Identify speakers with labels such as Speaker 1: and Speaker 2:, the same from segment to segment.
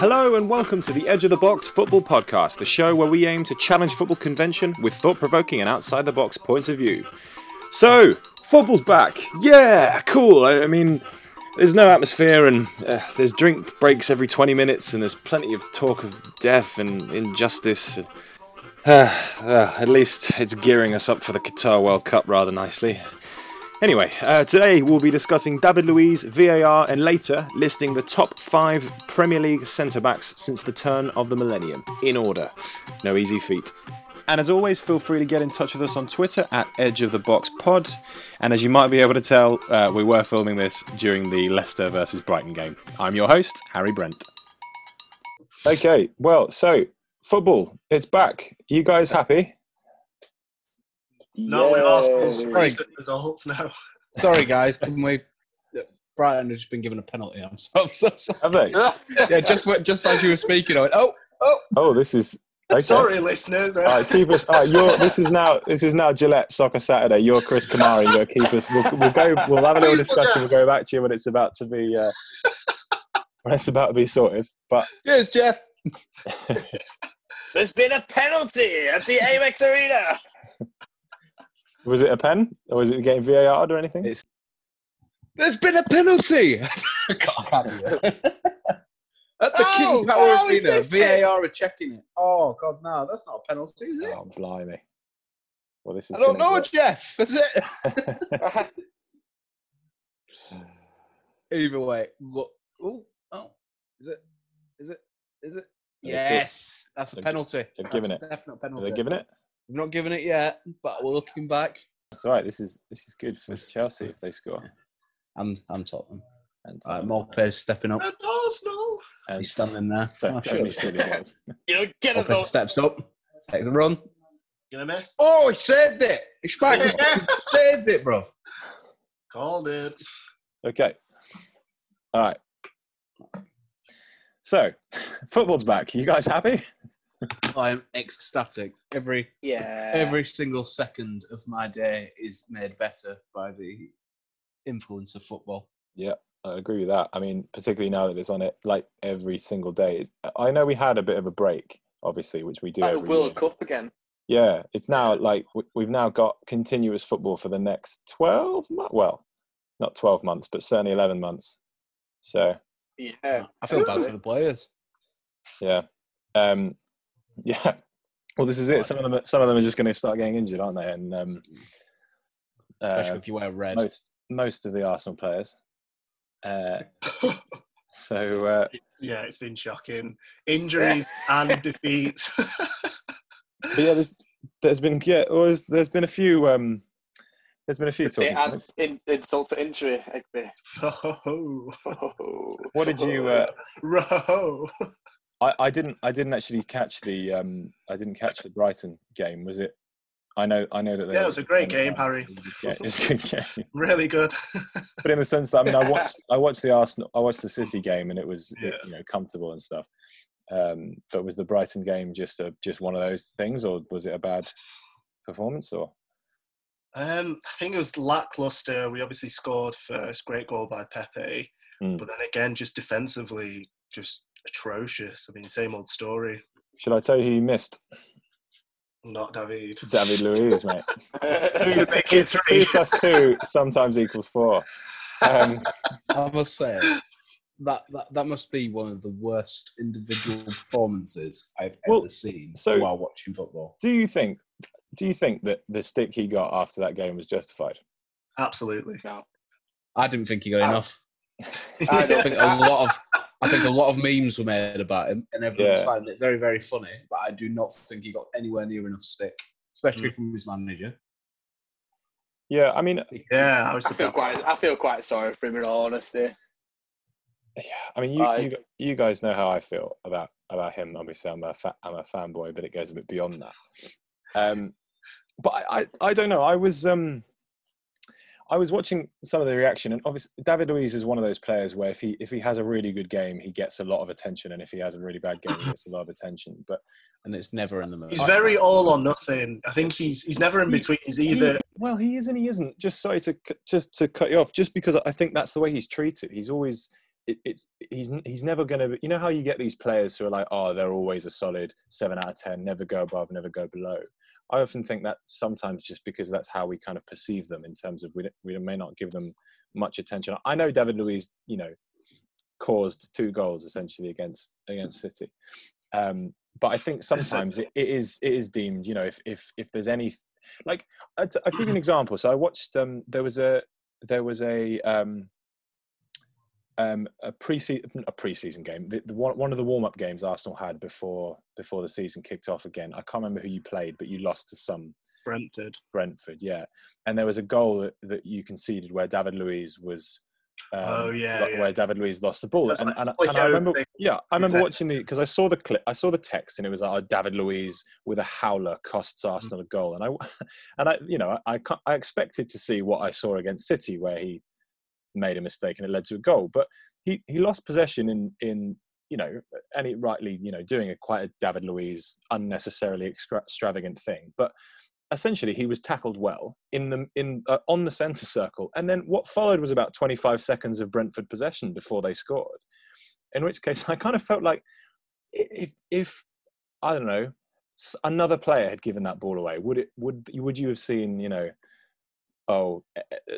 Speaker 1: Hello and welcome to the Edge of the Box Football Podcast, the show where we aim to challenge football convention with thought provoking and outside the box points of view. So, football's back. Yeah, cool. I, I mean, there's no atmosphere and uh, there's drink breaks every 20 minutes and there's plenty of talk of death and injustice. Uh, uh, at least it's gearing us up for the Qatar World Cup rather nicely. Anyway, uh, today we'll be discussing David Luiz, VAR, and later listing the top five Premier League centre backs since the turn of the millennium, in order. No easy feat. And as always, feel free to get in touch with us on Twitter at Edge of the Box Pod. And as you might be able to tell, uh, we were filming this during the Leicester versus Brighton game. I'm your host, Harry Brent. Okay, well, so football, it's back. You guys happy?
Speaker 2: No, we've asked
Speaker 3: Sorry.
Speaker 2: results now.
Speaker 3: Sorry, guys. Can we? Brighton has just been given a penalty. I'm so, I'm so sorry.
Speaker 1: Have they?
Speaker 3: Yeah, just when- just as you were speaking, I went, oh, oh.
Speaker 1: Oh, this is. Okay.
Speaker 2: Sorry, listeners.
Speaker 1: All right, keep us. All right, you're, this is now this is now Gillette Soccer Saturday. You're Chris Kamara. You're keep us. We'll, we'll go. We'll have a little discussion. We'll go back to you when it's about to be uh, when it's about to be sorted. But
Speaker 3: Cheers, Jeff.
Speaker 4: There's been a penalty at the Amex Arena.
Speaker 1: Was it a pen or was it getting VAR or anything?
Speaker 3: It's- There's been a penalty. God, I can't. At the
Speaker 4: Oh,
Speaker 3: King Power
Speaker 4: oh, he's
Speaker 3: Arena,
Speaker 4: missed it.
Speaker 3: VAR are checking it. Oh God, no, that's not a penalty, is it?
Speaker 1: Oh blimey! Well, this is.
Speaker 3: I don't know,
Speaker 1: be-
Speaker 3: Jeff. Is it? Either way, look. Oh, oh, is it? Is it? Is it?
Speaker 1: Yeah,
Speaker 3: Yes, that's a penalty.
Speaker 1: they've given
Speaker 3: That's a Definite
Speaker 1: Are
Speaker 3: penalty.
Speaker 1: they giving it?
Speaker 3: We've not given it yet, but we're looking back.
Speaker 1: That's all right. This is this is good for Chelsea if they score.
Speaker 3: And and Tottenham.
Speaker 1: And
Speaker 3: All right, Maupay's stepping up.
Speaker 2: And Arsenal.
Speaker 1: and
Speaker 3: He's standing there.
Speaker 1: So,
Speaker 3: Oh,
Speaker 1: don't be silly. Dave.
Speaker 4: You know, get it
Speaker 3: Maupay
Speaker 4: though.
Speaker 3: steps up. Take the run.
Speaker 2: Gonna miss.
Speaker 3: Oh, he saved it. He's back. He saved it, bro.
Speaker 2: Called it.
Speaker 1: Okay. All right. So, football's back. You guys happy?
Speaker 3: I am ecstatic. Every
Speaker 4: Yeah.
Speaker 3: every single second of my day is made better by the influence of football.
Speaker 1: Yeah, I agree with that. I mean, particularly now that it's on it like every single day. It's- I know we had a bit of a break, obviously, which we do
Speaker 4: Like
Speaker 1: every
Speaker 4: World
Speaker 1: year.
Speaker 4: Cup again.
Speaker 1: Yeah, it's now like we- we've now got continuous football for the next twelve months. Well, not twelve months, but certainly eleven months. So
Speaker 4: Yeah.
Speaker 3: I feel bad for the players.
Speaker 1: yeah, um, yeah. Well, this is it. Some of them, some of them are just going to start getting injured, aren't they? And um,
Speaker 3: Especially
Speaker 1: uh,
Speaker 3: if you wear red.
Speaker 1: most most of the Arsenal players. Uh, so uh,
Speaker 2: yeah, it's been shocking. Injuries and defeats.
Speaker 1: but yeah, there's there's been yeah, well, there's, there's been a few um, there's been a few
Speaker 4: It
Speaker 1: talking
Speaker 4: adds in, insult to injury. Egby.
Speaker 2: oh,
Speaker 4: Oh.
Speaker 1: What did you? Uh,
Speaker 2: Row.
Speaker 1: I, I didn't I didn't actually catch the um, I didn't catch the Brighton game. Was it? I know I know that. they
Speaker 2: Yeah, it was a great game,
Speaker 1: that.
Speaker 2: Harry.
Speaker 1: It was a good game. It was a good game.
Speaker 2: Really good.
Speaker 1: but in the sense that I mean, I watched I watched the Arsenal, I watched the City game, and it was
Speaker 2: Yeah.
Speaker 1: you know comfortable and stuff. Um, but was the Brighton game just a just one of those things, or was it a bad performance? Or
Speaker 2: Um, I think it was lackluster. We obviously scored first, great goal by Pepe,
Speaker 1: Mm.
Speaker 2: but then again, just defensively, just atrocious. I mean, same old story.
Speaker 1: should I tell you who you missed?
Speaker 2: Not David.
Speaker 1: David Luiz, mate.
Speaker 2: Two, make it
Speaker 1: two
Speaker 2: three.
Speaker 1: plus two sometimes equals four. Um,
Speaker 3: I must say that, that that must be one of the worst individual performances I've
Speaker 1: Well,
Speaker 3: ever seen
Speaker 1: so-
Speaker 3: while watching football.
Speaker 1: do you think? Do you think that the stick he got after that game was justified?
Speaker 2: Absolutely.
Speaker 4: No.
Speaker 3: I didn't think he got
Speaker 4: Oh.
Speaker 3: enough.
Speaker 4: I
Speaker 3: I
Speaker 4: don't
Speaker 3: think a lot of I think a lot of memes were made about him, and everyone was
Speaker 1: Yeah.
Speaker 3: finding it very, very funny. But I do not think he got anywhere near enough stick, especially from his manager.
Speaker 1: Yeah, I mean,
Speaker 2: Yeah, I was
Speaker 4: I feel quite. I feel quite sorry for him in all honesty.
Speaker 1: yeah, I mean, you,
Speaker 4: I-
Speaker 1: you you guys know how I feel about about him. Obviously, I'm a fa- I'm a fanboy, but it goes a bit beyond that. Um, but I, I I don't know. I was um I was watching some of the reaction, and obviously David Luiz is one of those players where if he if he has a really good game, he gets a lot of attention, and if he has a really bad game, he gets a lot of attention. But
Speaker 3: and it's never in the middle.
Speaker 2: He's very all or nothing. I think he's he's never in
Speaker 1: He-
Speaker 2: between. He's
Speaker 1: he-
Speaker 2: either
Speaker 1: well, he is and he isn't. Just sorry to just to cut you off, just because I think that's the way he's treated. He's always it, it's he's he's never going to. You know how you get these players who are like, oh, they're always a solid seven out of ten, never go above, never go below. I often think that sometimes just because that's how we kind of perceive them in terms of we we may not give them much attention. I know David Luiz, you know, caused two goals essentially against against City. Um, but I think sometimes it, it is it is deemed, you know, if if if there's any like I'll give you an example. So I watched um there was a there was a um um a pre-season a pre-season game. The, the one, one of the warm-up games Arsenal had before before the season kicked off again. I can't remember who you played, but you lost to some
Speaker 2: Brentford.
Speaker 1: Brentford, yeah. And there was a goal that, that you conceded where David Luiz was. Um,
Speaker 2: Oh, yeah,
Speaker 1: lo-
Speaker 2: yeah.
Speaker 1: Where David Luiz lost the ball,
Speaker 2: That's
Speaker 1: and,
Speaker 2: like
Speaker 1: and, and I remember,
Speaker 2: thing.
Speaker 1: yeah, I remember
Speaker 2: Exactly.
Speaker 1: watching the because I saw the clip, I saw the text, and it was like, oh, David Luiz with a howler costs
Speaker 2: Mm.
Speaker 1: Arsenal a goal, and I, and I, you know, I, I, I expected to see what I saw against City, where he made a mistake and it led to a goal, but he he lost possession in in you know, and he rightly, you know, doing a quite a David Luiz unnecessarily extra- extravagant thing, but essentially he was tackled well in the in uh, on the centre circle, and then what followed was about 25 seconds of Brentford possession before they scored. In which case, I kind of felt like if if I don't know another player had given that ball away, would it would would you have seen you know, oh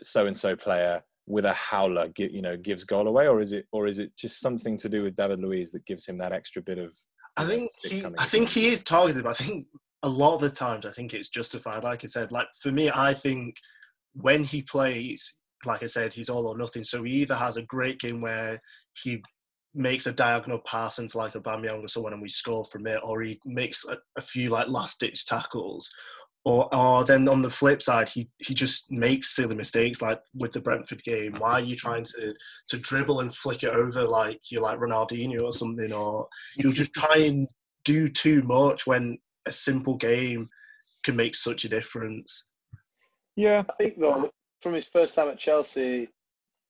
Speaker 1: so and so player with a howler, you know, gives goal away, or is it or is it just something to do with David Luiz that gives him that extra bit of?
Speaker 2: I
Speaker 1: know,
Speaker 2: think he, I think he is targeted. But I think a lot of the times, I think it's justified. Like I said, like for me, I think when he plays, like I said, he's all or nothing. So he either has a great game where he makes a diagonal pass into like Aubameyang or someone and we score from it, or he makes a, a few like last ditch tackles. Or, or then on the flip side, he, he just makes silly mistakes like with the Brentford game. Why are you trying to, to dribble and flick it over like you're like Ronaldinho or something? Or you'll just try and do too much when a simple game can make such a difference.
Speaker 1: Yeah,
Speaker 4: I think though, from his first time at Chelsea,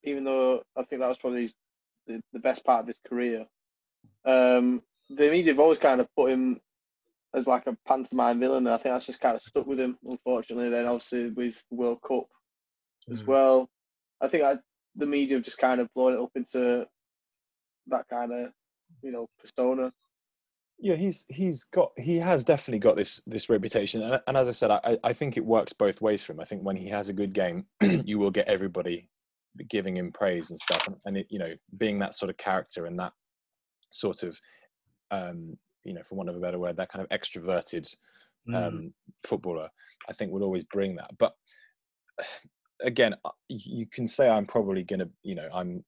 Speaker 4: even though I think that was probably his, the, the best part of his career, um, the media have always kind of put him as like a pantomime villain, and I think that's just kind of stuck with him. Unfortunately, then obviously with World Cup as
Speaker 2: Mm.
Speaker 4: well, I think I, the media have just kind of blown it up into that kind of you know persona.
Speaker 1: yeah, he's he's got he has definitely got this this reputation, and, and as I said, I I think it works both ways for him. I think when he has a good game, you will get everybody giving him praise and stuff, and, and it, you know, being that sort of character and that sort of, um, you know, for want of a better word, that kind of extroverted
Speaker 2: Mm.
Speaker 1: um, footballer, I think would always bring that. But again, uh, you can say I'm probably going to, you know, I'm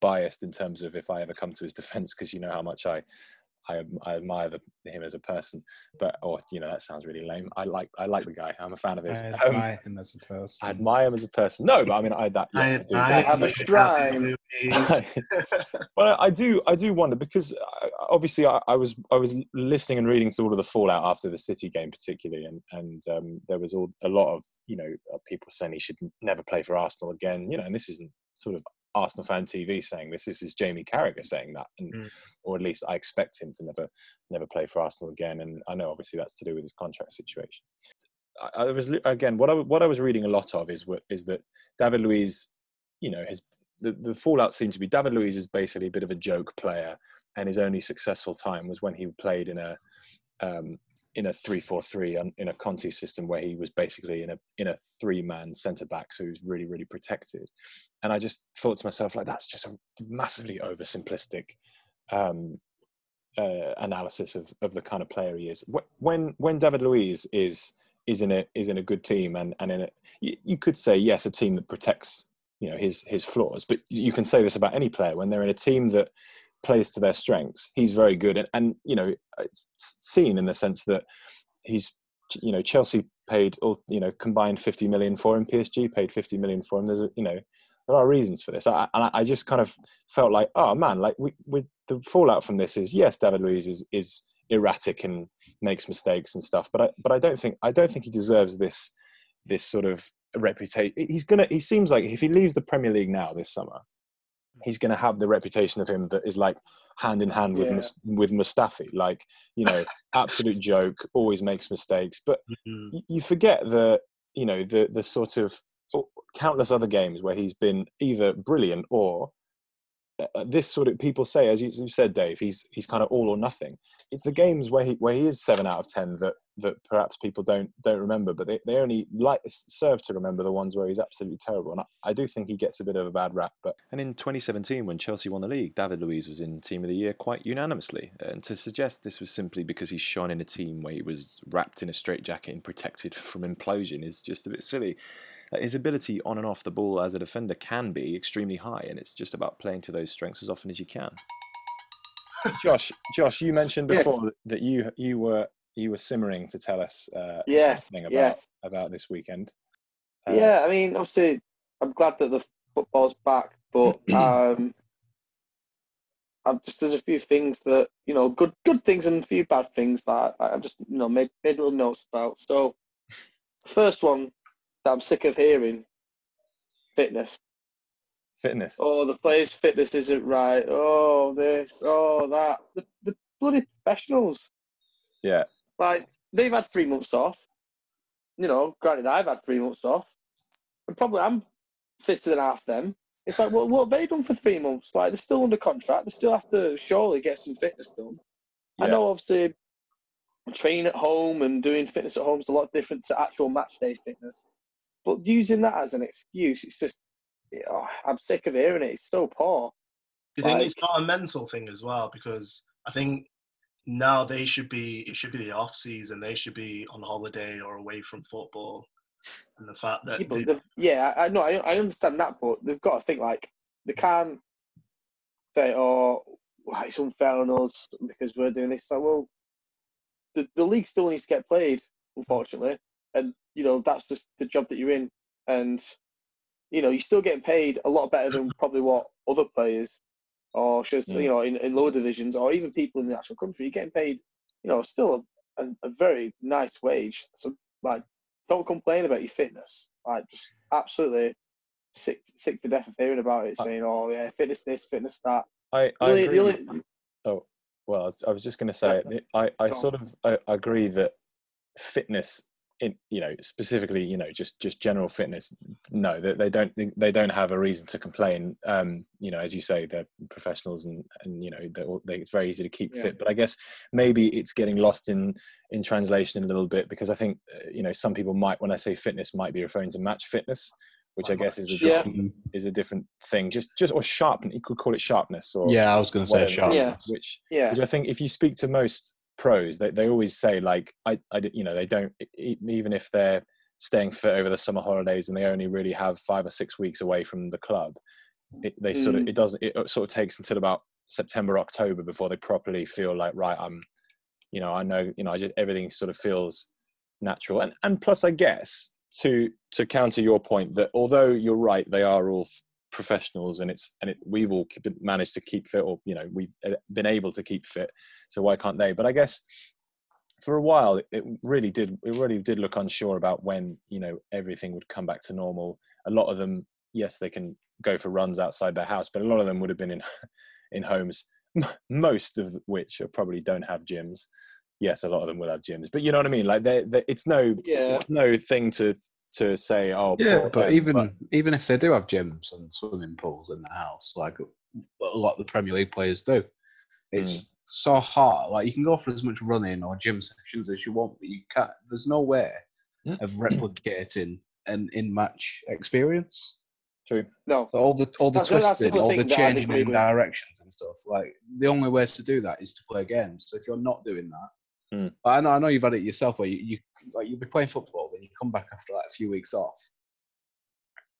Speaker 1: biased in terms of if I ever come to his defense because you know how much I. I, I admire the, him as a person, but or you know that sounds really lame. I like I like the guy. I'm a fan of his.
Speaker 3: I
Speaker 1: Um,
Speaker 3: admire him as a person.
Speaker 1: I admire him as a person. No, but I mean I that. Yeah, I, do.
Speaker 4: I have a shrine.
Speaker 1: but I do, I do wonder because uh, obviously I, I was, I was listening and reading to all of the fallout after the City game, particularly, and and um, there was all a lot of you know uh, people saying he should never play for Arsenal again, you know, and this isn't sort of Arsenal fan TV saying this. This is Jamie Carragher saying that, and
Speaker 2: Mm.
Speaker 1: or at least I expect him to never, never play for Arsenal again, and I know obviously that's to do with his contract situation. I, I was again what I what I was reading a lot of is what is that David Luiz, you know, his the, the fallout seemed to be David Luiz is basically a bit of a joke player, and his only successful time was when he played in a um, in a three four three in a Conte system where he was basically in a in a three man centre back, so he was really really protected. And I just thought to myself like that's just a massively oversimplistic um, uh, analysis of, of the kind of player he is. When when David Luiz is is in a is in a good team and and in a you, you could say yes a team that protects you know his his flaws, but you can say this about any player when they're in a team that plays to their strengths. He's very good. And and you know seen in the sense that he's you know Chelsea paid all you know combined 50 million for him. PSG paid 50 million for him. There's a, you know there are reasons for this. I, and I, just kind of felt like oh man like we, we the fallout from this is yes David Luiz is is erratic and makes mistakes and stuff but I but I don't think I don't think he deserves this this sort of reputation he's gonna he seems like if he leaves the Premier League now this summer he's going to have the reputation of him that is like hand in hand with
Speaker 4: Yeah.
Speaker 1: Mus- with Mustafi like you know absolute joke always makes mistakes but
Speaker 2: Mm.
Speaker 1: y- you forget the you know the the sort of countless other games where he's been either brilliant or Uh, uh, this sort of people say, as you, said, Dave, he's he's kind of all or nothing. It's the games where he where he is seven out of ten that that perhaps people don't don't remember, but they, they only like serve to remember the ones where he's absolutely terrible. And I, I do think he gets a bit of a bad rap. But and in 2017, when Chelsea won the league, David Luiz was in Team of the Year quite unanimously. Uh, and to suggest this was simply because he shone in a team where he was wrapped in a straitjacket and protected from implosion is just a bit silly. Uh, his ability on and off the ball as a defender can be extremely high, and it's just about playing to those strengths as often as you can. Josh, Josh, you mentioned before yes. that you you were you were simmering to tell us uh,
Speaker 4: yes,
Speaker 1: something about
Speaker 4: yes.
Speaker 1: about this weekend.
Speaker 4: Uh, yeah, I mean, obviously, I'm glad that the football's back, but um, I'm just there's a few things that you know, good good things and a few bad things that I, I just you know made made little notes about. So, first one that I'm sick of hearing fitness.
Speaker 1: Fitness.
Speaker 4: Oh, the player's fitness isn't right. Oh, this, oh, that. The, the bloody professionals.
Speaker 1: Yeah.
Speaker 4: Like, they've had three months off. You know, granted, I've had three months off. And probably I'm fitter than half them. It's like, well, what have they done for three months? Like, they're still under contract. They still have to surely get some fitness done. Yeah. I know, obviously, training at home and doing fitness at home is a lot different to actual match day fitness. But using that as an excuse, it's just, oh, I'm sick of hearing it. It's so poor.
Speaker 2: Do you like, think it's not a mental thing as well? Because I think now they should be, it should be the off season. They should be on holiday or away from football. And the fact that.
Speaker 4: Yeah, they, yeah I know, I, I understand that, but they've got to think like, they can't say, oh, well, it's unfair on us because we're doing this. So, well, the, the league still needs to get played, unfortunately and you know that's just the job that you're in, and you know you're still getting paid a lot better than probably what other players or just yeah. you know in, in lower divisions or even people in the actual country. You're getting paid, you know, still a, a, a very nice wage. So like, don't complain about your fitness. Like, just absolutely sick sick to death of hearing about it, saying, "Oh yeah, fitness this, fitness that."
Speaker 1: I, I agree. Only, oh well, I was just going to say, I, I sort of I agree that fitness in, you know specifically you know just just general fitness no they, they don't they don't have a reason to complain um you know as you say they're professionals and and you know they, it's very easy to keep yeah. fit but i guess maybe it's getting lost in in translation a little bit because i think uh, you know some people might when i say fitness might be referring to match fitness which I guess is a different yeah. is a different thing. Just just or sharpness. You could call it sharpness or
Speaker 3: yeah, I was going to say sharpness.
Speaker 4: Yeah.
Speaker 1: Which
Speaker 4: yeah.
Speaker 1: which I think if you speak to most pros they, they always say like I, I you know they don't even if they're staying fit over the summer holidays and they only really have five or six weeks away from the club it, they sort of mm. it doesn't it sort of takes until about september october before they properly feel like right i'm you know i know you know i just everything sort of feels natural and and plus i guess to to counter your point that although you're right they are all professionals and it's and it, we've all managed to keep fit or you know we've uh, been able to keep fit. So why can't they? But i guess for a while it, it really did it really did look unsure about when you know everything would come back to normal. A lot of them yes they can go for runs outside their house but a lot of them would have been in in homes most of which probably don't have gyms. Yes a lot of them will have gyms but you know what i mean? Like they, it's no
Speaker 4: yeah.
Speaker 1: no thing to to say, oh,
Speaker 3: yeah, but even but... even if they do have gyms and swimming pools in the house, like a lot of the Premier League players do, it's mm. so hard. Like you can go for as much running or gym sessions as you want, but you can't. There's no way of replicating an in-match experience.
Speaker 1: True.
Speaker 4: No.
Speaker 3: So all the all the that's, twisting, that's all the changing in directions and stuff. Like the only way to do that is to play games. So if you're not doing that,
Speaker 1: Mm.
Speaker 3: I know, I know you've had it yourself where you, you like you'll be playing football, then you come back after like a few weeks off,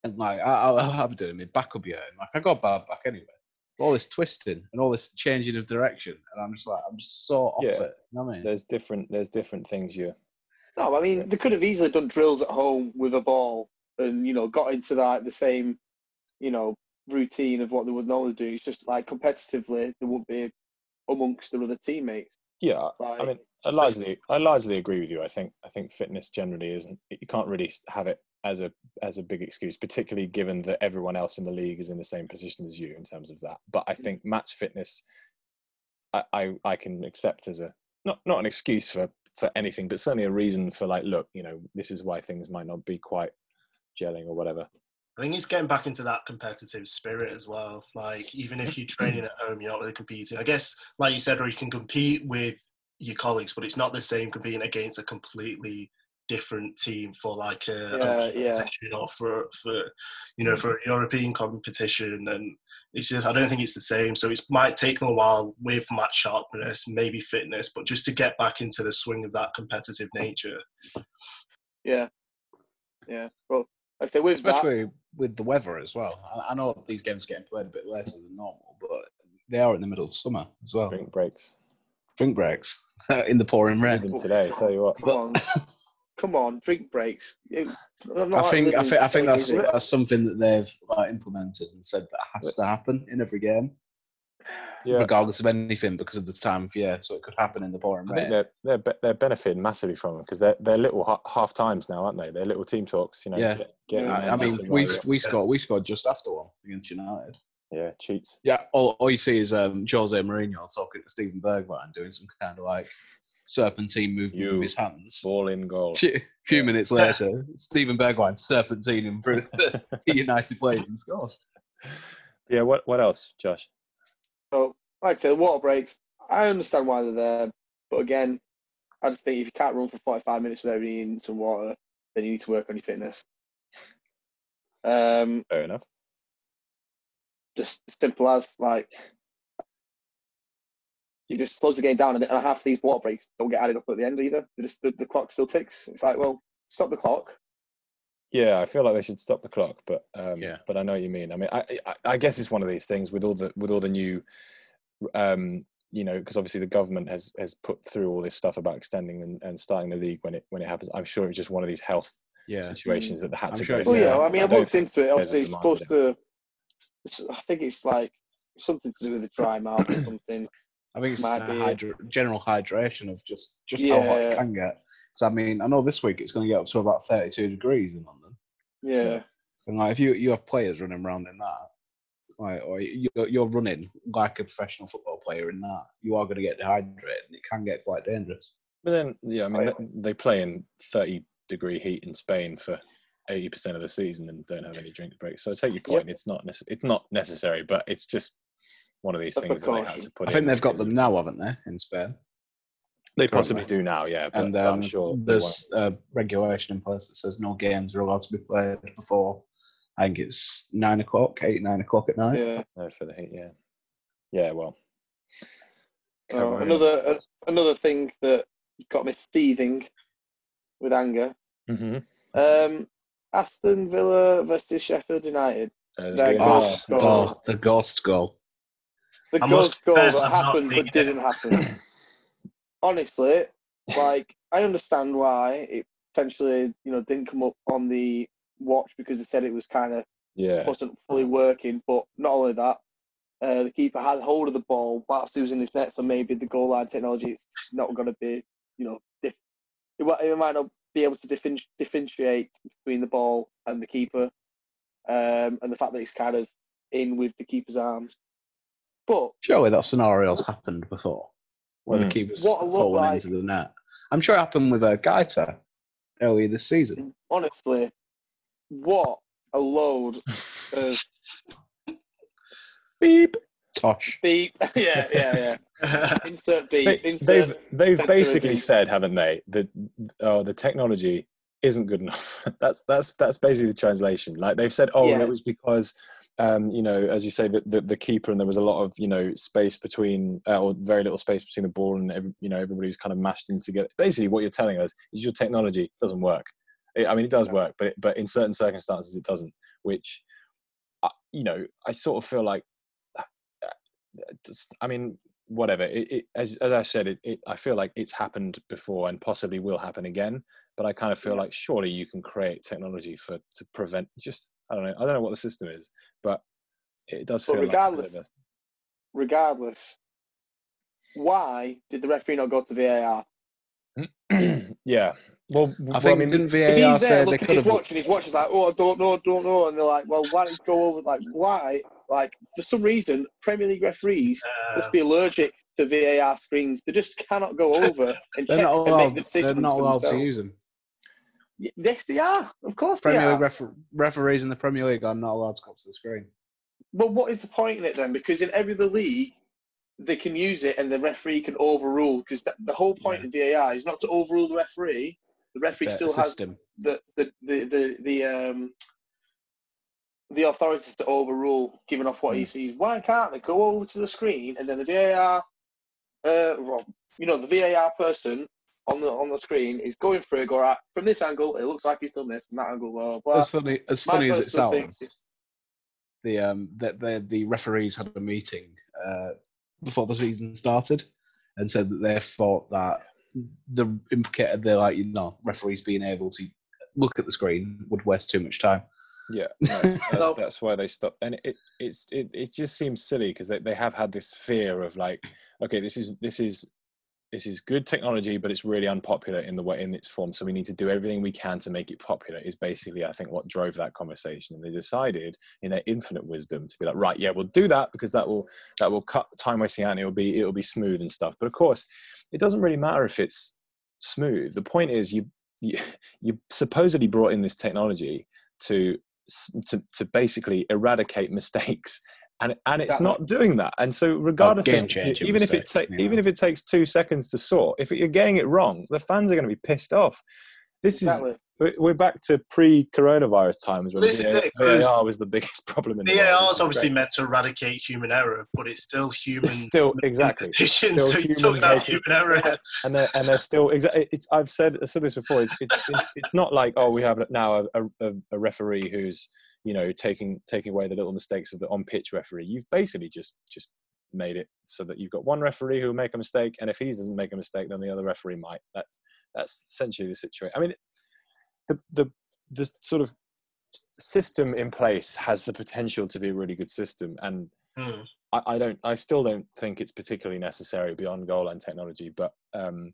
Speaker 3: and like I, I, I'm doing my back will be hurting. Like I got bad back anyway. All this twisting and all this changing of direction, and I'm just like I'm just so off yeah. it. You know what I mean?
Speaker 1: There's different there's different things you.
Speaker 4: No, I mean they could have easily done drills at home with a ball, and you know got into that the same, you know, routine of what they would normally do. It's just like competitively they wouldn't be amongst their other teammates.
Speaker 1: Yeah, like, I mean, I largely, I largely agree with you. I think, I think fitness generally isn't. You can't really have it as a as a big excuse, particularly given that everyone else in the league is in the same position as you in terms of that. But I mm. think match fitness, I, I, I can accept as a not not an excuse for for anything, but certainly a reason for like, look, you know, this is why things might not be quite gelling or whatever.
Speaker 2: I think it's getting back into that competitive spirit as well. Like even if you're training at home, you're not really competing. I guess, like you said, or you can compete with your colleagues, but it's not the same competing against a completely different team for like a, a
Speaker 4: Yeah, yeah.
Speaker 2: competition or for for you know mm. for a European competition and it's just I don't think it's the same. So it might take them a while with match sharpness, maybe fitness, but just to get back into the swing of that competitive oh. nature.
Speaker 4: Yeah, yeah. Well, I say with that,
Speaker 3: especially with the weather as well. I, I know these games are getting played a bit later than normal, but they are in the middle of summer as well.
Speaker 1: Drink breaks.
Speaker 3: Drink breaks in the pouring rain.
Speaker 1: them today. Tell you what.
Speaker 4: come on, come on, drink breaks. You- I'm
Speaker 3: I think I think I think that's that's something that they've like, implemented and said that has to happen in every game,
Speaker 1: Yeah,
Speaker 3: regardless of anything, because of the time of year. So it could happen in the pouring
Speaker 1: I think
Speaker 3: rain.
Speaker 1: they're they're be- they're benefiting massively from them because they're they're little ha- half times now, aren't they? They're little team talks. You know.
Speaker 3: Yeah.
Speaker 1: Get, get
Speaker 4: Yeah.
Speaker 3: I, I mean, we we scored we scored just after one against United.
Speaker 1: Yeah cheats.
Speaker 3: Yeah, all, all you see is um, Jose Mourinho talking to Steven Bergwijn, doing some kind of like serpentine movement
Speaker 1: You
Speaker 3: with his hands.
Speaker 1: Ball in goal.
Speaker 3: few, few
Speaker 1: Yeah.
Speaker 3: minutes later, Steven Bergwijn serpentining through the United players and scores.
Speaker 1: Yeah. What what else, Josh?
Speaker 4: So, like I say, the water breaks. I understand why they're there, but again, I just think if you can't run for 45 minutes without needing some water, then you need to work on your fitness. Um,
Speaker 1: Fair enough.
Speaker 4: Just simple as like you just close the game down, and, and half these water breaks don't get added up at the end either. Just the, the clock still ticks. It's like, well, stop the clock.
Speaker 1: Yeah, I feel like they should stop the clock, but um,
Speaker 3: Yeah.
Speaker 1: but I know what you mean. I mean, I, I I guess it's one of these things with all the with all the new, um, you know, because obviously the government has has put through all this stuff about extending and, and starting the league when it when it happens. I'm sure it's just one of these health
Speaker 3: Yeah,
Speaker 1: situations that they had
Speaker 3: I'm
Speaker 1: to
Speaker 3: sure
Speaker 1: go
Speaker 3: it's-
Speaker 4: Well,
Speaker 1: through.
Speaker 4: yeah.
Speaker 3: Yeah,
Speaker 4: I mean,
Speaker 1: I
Speaker 4: I've
Speaker 1: don't
Speaker 4: looked into it.
Speaker 1: players
Speaker 4: Obviously, it's supposed to. It's- I think it's like something to do with the dry mouth or something.
Speaker 3: I think it's
Speaker 4: Might
Speaker 3: uh,
Speaker 4: be.
Speaker 3: hydra- general hydration of just just how hot it can get. So I mean, I know this week it's going to get up to about 32 degrees in London,
Speaker 4: Yeah.
Speaker 3: and like if you you have players running around in that, like or you're, you're running like a professional football player in that, you are going to get dehydrated, and it can get quite dangerous.
Speaker 1: But then, yeah, I mean,
Speaker 4: I-
Speaker 1: th- they play in 30 degree heat in Spain for 80% of the season and don't have any drink breaks. So I take your point. It's not nece- it's not necessary, but it's just one of these
Speaker 4: A
Speaker 1: things that they had
Speaker 4: precaution.
Speaker 1: to put
Speaker 3: I
Speaker 1: in
Speaker 3: think they've got them now, haven't they, in Spain?
Speaker 1: They possibly do now, yeah. But,
Speaker 3: and um,
Speaker 1: I'm sure
Speaker 3: there's a regulation in place that says no games are allowed to be played before. I think it's nine o'clock, eight nine o'clock at night.
Speaker 4: Yeah.
Speaker 1: no, for the heat, yeah. Yeah, well.
Speaker 4: Uh, another uh, another thing that got me seething with anger.
Speaker 1: Mhm.
Speaker 4: Um, Aston Villa versus Sheffield United.
Speaker 1: Uh, the-
Speaker 3: Oh,
Speaker 4: ghost
Speaker 1: yeah,
Speaker 4: goal.
Speaker 3: oh, the ghost goal.
Speaker 4: The
Speaker 2: I
Speaker 4: ghost goal that
Speaker 2: I've not
Speaker 4: happened but didn't happen. Honestly, like I understand why it potentially you know didn't come up on the watch because they said it was kind of
Speaker 1: yeah.
Speaker 4: wasn't fully working. But not only that, uh, the keeper had hold of the ball whilst he was in his net, so maybe the goal line technology is not going to be, you know, diff- it, it might not be able to differenti- differentiate between the ball and the keeper, um, and the fact that he's kind of in with the keeper's arms. But
Speaker 3: Surely that scenario's happened before, where
Speaker 1: Hmm.
Speaker 3: the keeper's
Speaker 4: What it looked
Speaker 3: fallen
Speaker 4: like-
Speaker 3: into the net. I'm sure it happened with uh, Gaita earlier this season.
Speaker 4: honestly, what a load of
Speaker 1: Beep.
Speaker 3: Tosh.
Speaker 4: beep! yeah, yeah, yeah. Insert beep.
Speaker 1: They,
Speaker 4: insert.
Speaker 1: they've they've basically
Speaker 4: beep.
Speaker 1: said, haven't they, that oh the technology isn't good enough. that's that's that's basically the translation. Like they've said, oh,
Speaker 4: Yeah.
Speaker 1: it was because um, you know, as you say, the, the the keeper and there was a lot of you know space between uh, or very little space between the ball and every, you know everybody's kind of mashed in together. Basically, what you're telling us is your technology doesn't work. It, I mean, it does
Speaker 4: No.
Speaker 1: work, but but in certain circumstances it doesn't. Which, uh, you know, I sort of feel like just- I mean, whatever. It, it, as, as I said, it, it, I feel like it's happened before and possibly will happen again. But I kind of feel
Speaker 4: Yeah.
Speaker 1: like surely you can create technology for to prevent. Just I don't know. I don't know what the system is, but it does
Speaker 4: But
Speaker 1: feel
Speaker 4: regardless-
Speaker 1: like.
Speaker 4: regardless, why did the referee not go to VAR?
Speaker 1: a bit of a- yeah. Well,
Speaker 3: I
Speaker 1: well,
Speaker 3: think
Speaker 1: mean,
Speaker 3: didn't
Speaker 4: If
Speaker 3: VAR
Speaker 4: he's
Speaker 3: say
Speaker 4: there
Speaker 3: they
Speaker 4: looking,
Speaker 3: could
Speaker 4: he's
Speaker 3: have?
Speaker 4: watching, he's watching, he's like, oh, I don't know, don't know. And they're like, well, why don't you go over? Like, why? Like, for some reason, Premier League referees
Speaker 2: Uh,
Speaker 4: must be allergic to VAR screens. They just cannot go over and check
Speaker 3: not
Speaker 4: and make
Speaker 3: allowed.
Speaker 4: the
Speaker 3: They're
Speaker 4: decisions
Speaker 3: not
Speaker 4: for
Speaker 3: allowed to use them.
Speaker 4: Yes, they are. Of course they
Speaker 3: Premier
Speaker 4: are.
Speaker 3: League refer- referees in the Premier League are not allowed to come to the screen.
Speaker 4: Well, what is the point in it then? Because in every other league, they can use it and the referee can overrule. Because the whole point of VAR is not to overrule the referee. The referee
Speaker 3: The
Speaker 4: still has
Speaker 3: system.
Speaker 4: the the the the, the um the authorities to overrule, giving off what he sees. Why can't they go over to the screen and then the VAR, uh, you know, the VAR person on the on the screen is going through, go right from this angle, it looks like he's done this. From that angle, well, well
Speaker 3: as funny as funny as it sounds,
Speaker 4: is-
Speaker 3: the um that the the referees had a meeting uh, before the season started and said that they thought that the implicated they're like you know referees being able to look at the screen would waste too much time.
Speaker 1: Yeah, that's, that's, that's why they stopped. And it it's it, it just seems silly because they, they have had this fear of like, okay, this is this is this is good technology, but it's really unpopular in the way in its form. So we need to do everything we can to make it popular. Is basically I think what drove that conversation. And they decided in their infinite wisdom to be like, right, yeah, we'll do that because that will that will cut time wasting out and it'll be it'll be smooth and stuff. But of course, it doesn't really matter if it's smooth. The point is you you, you supposedly brought in this technology to to to basically eradicate mistakes and and it's
Speaker 4: Exactly.
Speaker 1: not doing that and so regardless of- even if it ta-
Speaker 3: yeah.
Speaker 1: even if it takes 2 seconds to sort if you're getting it wrong the fans are going to be pissed off this
Speaker 4: exactly.
Speaker 1: is we're- we're back to pre-coronavirus times when
Speaker 2: This is
Speaker 1: VAR, VAR was the biggest problem in the
Speaker 2: VAR
Speaker 1: world.
Speaker 2: is obviously meant to eradicate human error, but it's still human.
Speaker 1: It's still exactly Still
Speaker 2: so you
Speaker 1: humans
Speaker 2: took that human error.
Speaker 1: and they're, and they're still exactly. It's I've said I said this before. It's it's, it's it's not like oh we have now a, a, a referee who's you know taking taking away the little mistakes of the on pitch referee. You've basically just just made it so that you've got one referee who will make a mistake, and if he doesn't make a mistake, then the other referee might. That's that's essentially the situation. I mean, the the the sort of system in place has the potential to be a really good system, and
Speaker 2: Hmm.
Speaker 1: I, I don't I still don't think it's particularly necessary beyond goal line technology. But um,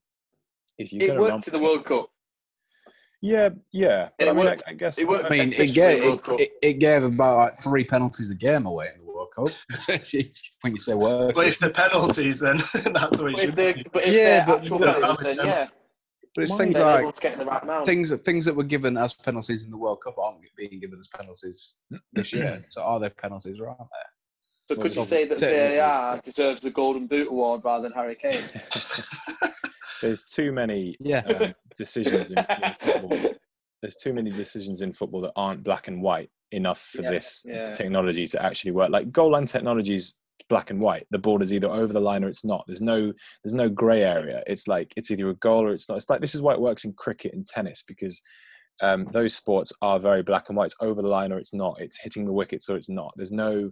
Speaker 1: if you're
Speaker 4: It
Speaker 1: going to
Speaker 4: worked in the World Cup.
Speaker 1: yeah, yeah. But
Speaker 4: It
Speaker 1: I mean, I,
Speaker 4: worked-
Speaker 1: I guess
Speaker 4: it worked
Speaker 3: I mean, it gave it, it, it gave about like three penalties a game away in the World Cup. when you say work,
Speaker 2: But if the penalties, then that's the way it
Speaker 4: But if
Speaker 2: should
Speaker 4: but if
Speaker 3: Yeah,
Speaker 4: they're
Speaker 3: but- but-
Speaker 4: penalties, then yeah,
Speaker 3: but it's
Speaker 1: Mine-
Speaker 3: things
Speaker 4: then
Speaker 3: like
Speaker 4: getting the right
Speaker 3: things that things that were given as penalties in the World Cup aren't being given as penalties this year. So are there penalties or aren't there?
Speaker 4: So could you say that
Speaker 3: technically-
Speaker 4: VAR deserves the Golden Boot award rather than Harry Kane?
Speaker 1: there's too many
Speaker 3: Yeah.
Speaker 1: um, decisions in, in football. There's too many decisions in football that aren't black and white enough for
Speaker 4: Yeah,
Speaker 1: this
Speaker 4: yeah.
Speaker 1: technology to actually work. Like goal line technology is black and white. The ball is either over the line or it's not. There's no there's no grey area. It's like it's either a goal or it's not. It's like this is why it works in cricket and tennis because um, those sports are very black and white. It's over the line or it's not. It's hitting the wickets or it's not. There's no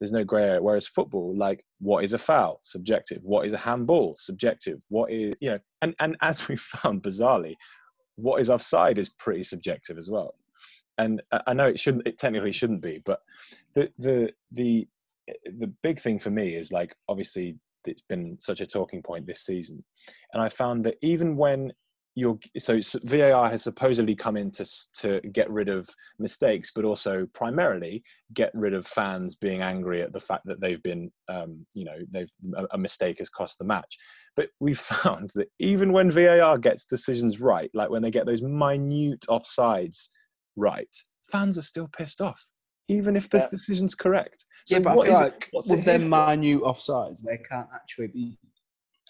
Speaker 1: there's no grey area. Whereas football, like what is a foul? Subjective. What is a handball? Subjective. What is you know? And and as we found bizarrely, what is offside is pretty subjective as well. And I I know it shouldn't. It technically shouldn't be, but the the the the big thing for me is like obviously it's been such a talking point this season, and I found that even when you're so VAR has supposedly come in to to get rid of mistakes, but also primarily get rid of fans being angry at the fact that they've been, um, you know, they've a, a mistake has cost the match. But we found that even when VAR gets decisions right, like when they get those minute offsides right, fans are still pissed off, even if the
Speaker 4: Yeah.
Speaker 1: decision's correct.
Speaker 3: yeah, but I
Speaker 1: what
Speaker 3: feel
Speaker 1: is it-
Speaker 3: like
Speaker 1: it
Speaker 3: with their
Speaker 1: here
Speaker 3: minute offsides, they can't actually be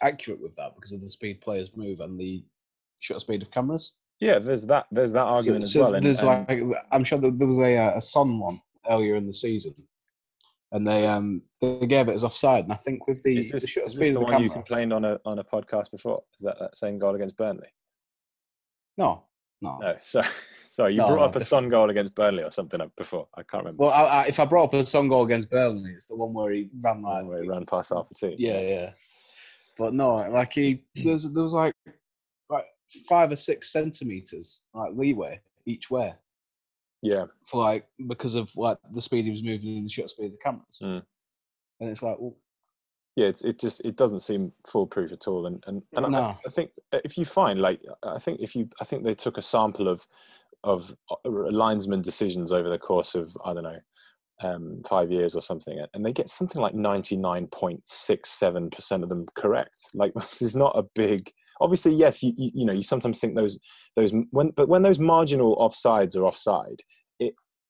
Speaker 3: accurate with that because of the speed players move and the shutter speed of cameras.
Speaker 1: Yeah, there's that. There's that argument as
Speaker 3: So
Speaker 1: well.
Speaker 3: There's
Speaker 1: and-
Speaker 3: like I'm sure there was a uh, a Son one earlier in the season, and they um they gave it as offside. And I think with the,
Speaker 1: is
Speaker 3: the
Speaker 1: this,
Speaker 3: shutter
Speaker 1: is
Speaker 3: speed
Speaker 1: this
Speaker 3: of
Speaker 1: the
Speaker 3: the
Speaker 1: one you complained on a on a podcast before? Is that that same goal against Burnley?
Speaker 3: no, no.
Speaker 1: No, sorry, sorry. You
Speaker 3: No,
Speaker 1: brought
Speaker 3: no,
Speaker 1: up a Son goal against Burnley or something before. I can't remember.
Speaker 3: Well, I, I, if I brought up a Son goal against Burnley, it's the one where he ran like
Speaker 1: where he ran past half the team.
Speaker 3: yeah, yeah. But no, like he there's there was like like five or six centimeters like leeway each way
Speaker 1: yeah.
Speaker 3: for like because of like the speed he was moving and the shutter speed of the cameras.
Speaker 1: Mm.
Speaker 3: And it's like, well,
Speaker 1: yeah it's, it just it doesn't seem foolproof at all and and, and I,
Speaker 3: No.
Speaker 1: I think uh, if you find like i think if you i think they took a sample of of uh, linesman decisions over the course of i don't know um, five years or something and they get something like 99.67% of them correct. Like this is not a big obviously, yes, you, you, you know, you sometimes think those those when, but when those marginal offsides are offside,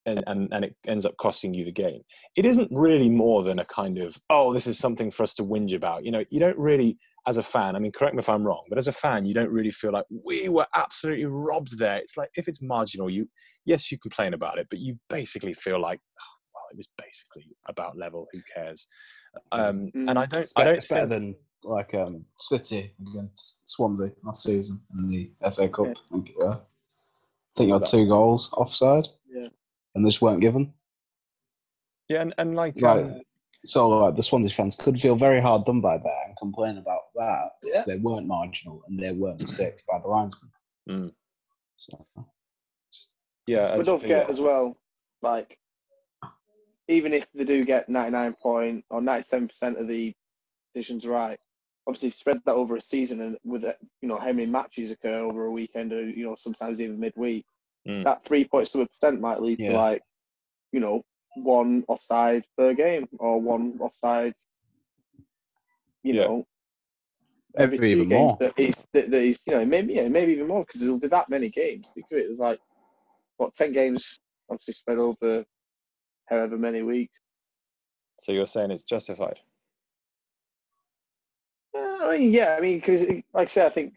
Speaker 1: and, and and it ends up costing you the game. It isn't really more than a kind of oh, this is something for us to whinge about. You know, you don't really, as a fan. I mean, correct me if I'm wrong, but as a fan, you don't really feel like we were absolutely robbed there. It's like if it's marginal, you yes, you complain about it, but you basically feel like. Oh, well, it was basically about level. Who cares? Um,
Speaker 4: Mm.
Speaker 1: And I don't. I
Speaker 3: better,
Speaker 1: don't
Speaker 3: it's better than like um, City against Swansea last season in the FA Cup.
Speaker 4: Yeah.
Speaker 3: I think it. I think you had two goals offside,
Speaker 4: Yeah.
Speaker 3: And they just weren't given.
Speaker 1: Yeah, and, and like,
Speaker 3: Like,
Speaker 1: um,
Speaker 3: so like the Swansea fans could feel very hard done by that and complain about that
Speaker 4: Yeah.
Speaker 3: because they weren't marginal and they weren't mistakes by the linesman.
Speaker 1: Mm.
Speaker 3: So,
Speaker 1: yeah,
Speaker 4: But
Speaker 1: as-
Speaker 4: don't forget as well, like even if they do get 99 point or 97 percent of the decisions right, obviously spread that over a season and with you know how many matches occur over a weekend or you know sometimes even midweek,
Speaker 1: Mm.
Speaker 4: that three points to a percent might lead
Speaker 3: Yeah.
Speaker 4: to like you know one offside per game or one offside. You
Speaker 1: Yeah.
Speaker 4: know. Every
Speaker 3: Maybe
Speaker 4: two
Speaker 3: even
Speaker 4: games
Speaker 3: more.
Speaker 4: that is that, that is you know maybe yeah maybe even more because there'll be that many games. There's like what ten games obviously spread over however many weeks.
Speaker 1: So you're saying it's justified?
Speaker 4: Uh, I mean, yeah, I mean, because like I say, I think,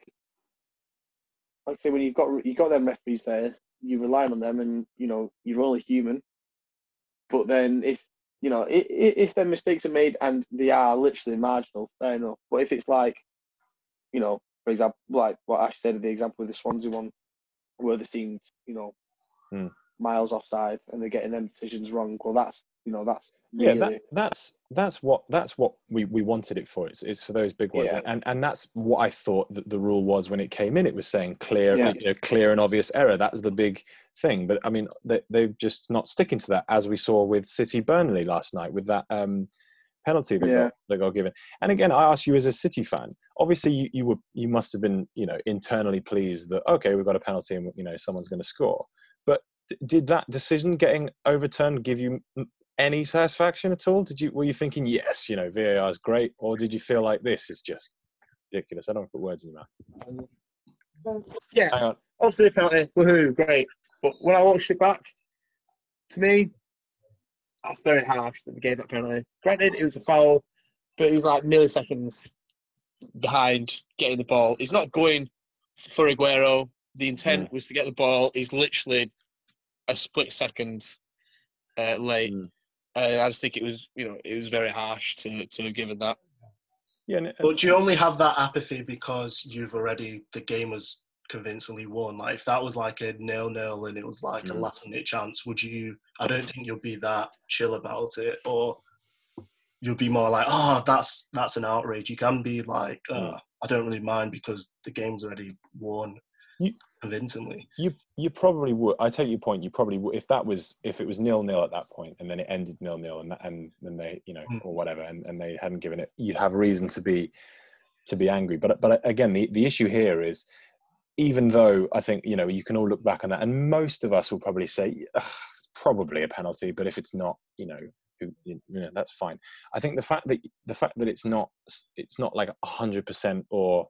Speaker 4: like I say, when you've got you have got them referees there, you rely on them, and you know you're only human. But then if you know if, if their mistakes are made and they are literally marginal, fair enough. But if it's like, you know, for example, like what Ash said, the example with the Swansea one, where they seemed, you know,
Speaker 1: Hmm.
Speaker 4: miles offside and they're getting them decisions wrong. Well, that's you know that's
Speaker 1: Yeah,
Speaker 4: really
Speaker 1: that, that's that's what that's what we, we wanted it for. It's it's for those big ones,
Speaker 4: Yeah.
Speaker 1: and and that's what I thought that the rule was when it came in. It was saying clear,
Speaker 4: Yeah.
Speaker 1: you know, clear and obvious error. That was the big thing. But I mean, they they're just not sticking to that, as we saw with City Burnley last night with that um, penalty that
Speaker 4: Yeah.
Speaker 1: got that got given. And again, I ask you as a City fan. Obviously, you, you were you must have been you know internally pleased that okay, we've got a penalty and you know someone's going to score. But d- did that decision getting overturned give you any satisfaction at all? Did you were you thinking yes, you know, VAR is great, or did you feel like this is just ridiculous? I don't want to put words in your mouth.
Speaker 5: Yeah,
Speaker 1: Hang on.
Speaker 5: obviously a penalty, woohoo, great. But when I watched it back, to me, that's very harsh that they gave that penalty. Granted, it was a foul, but it was like milliseconds behind getting the ball. He's not going for Aguero. The intent was to get the ball. He's literally a split second uh, late.
Speaker 1: Mm.
Speaker 5: Uh, I just think it was, you know, it was very harsh to to have given that.
Speaker 1: Yeah, and-
Speaker 2: But do you only have that apathy because you've already the game was convincingly won? Like if that was like a nil nil and it was like a
Speaker 1: Mm.
Speaker 2: last minute chance, would you? I don't think you'll be that chill about it, or you'll be more like, oh, that's that's an outrage. You can be like, oh,
Speaker 1: Mm.
Speaker 2: I don't really mind because the game's already won
Speaker 1: You-
Speaker 2: convincingly.
Speaker 1: you you probably would. I take your point. You probably would if that was if it was nil nil at that point, and then it ended nil nil, and and then they you know
Speaker 2: Mm.
Speaker 1: or whatever, and, and they hadn't given it. You'd have reason to be to be angry. But but again, the the issue here is. Even though I think you know you can all look back on that, and most of us will probably say "Ugh, it's probably a penalty, but if it's not, you know, who, you know, that's fine. I think the fact that the fact that it's not it's not like hundred percent or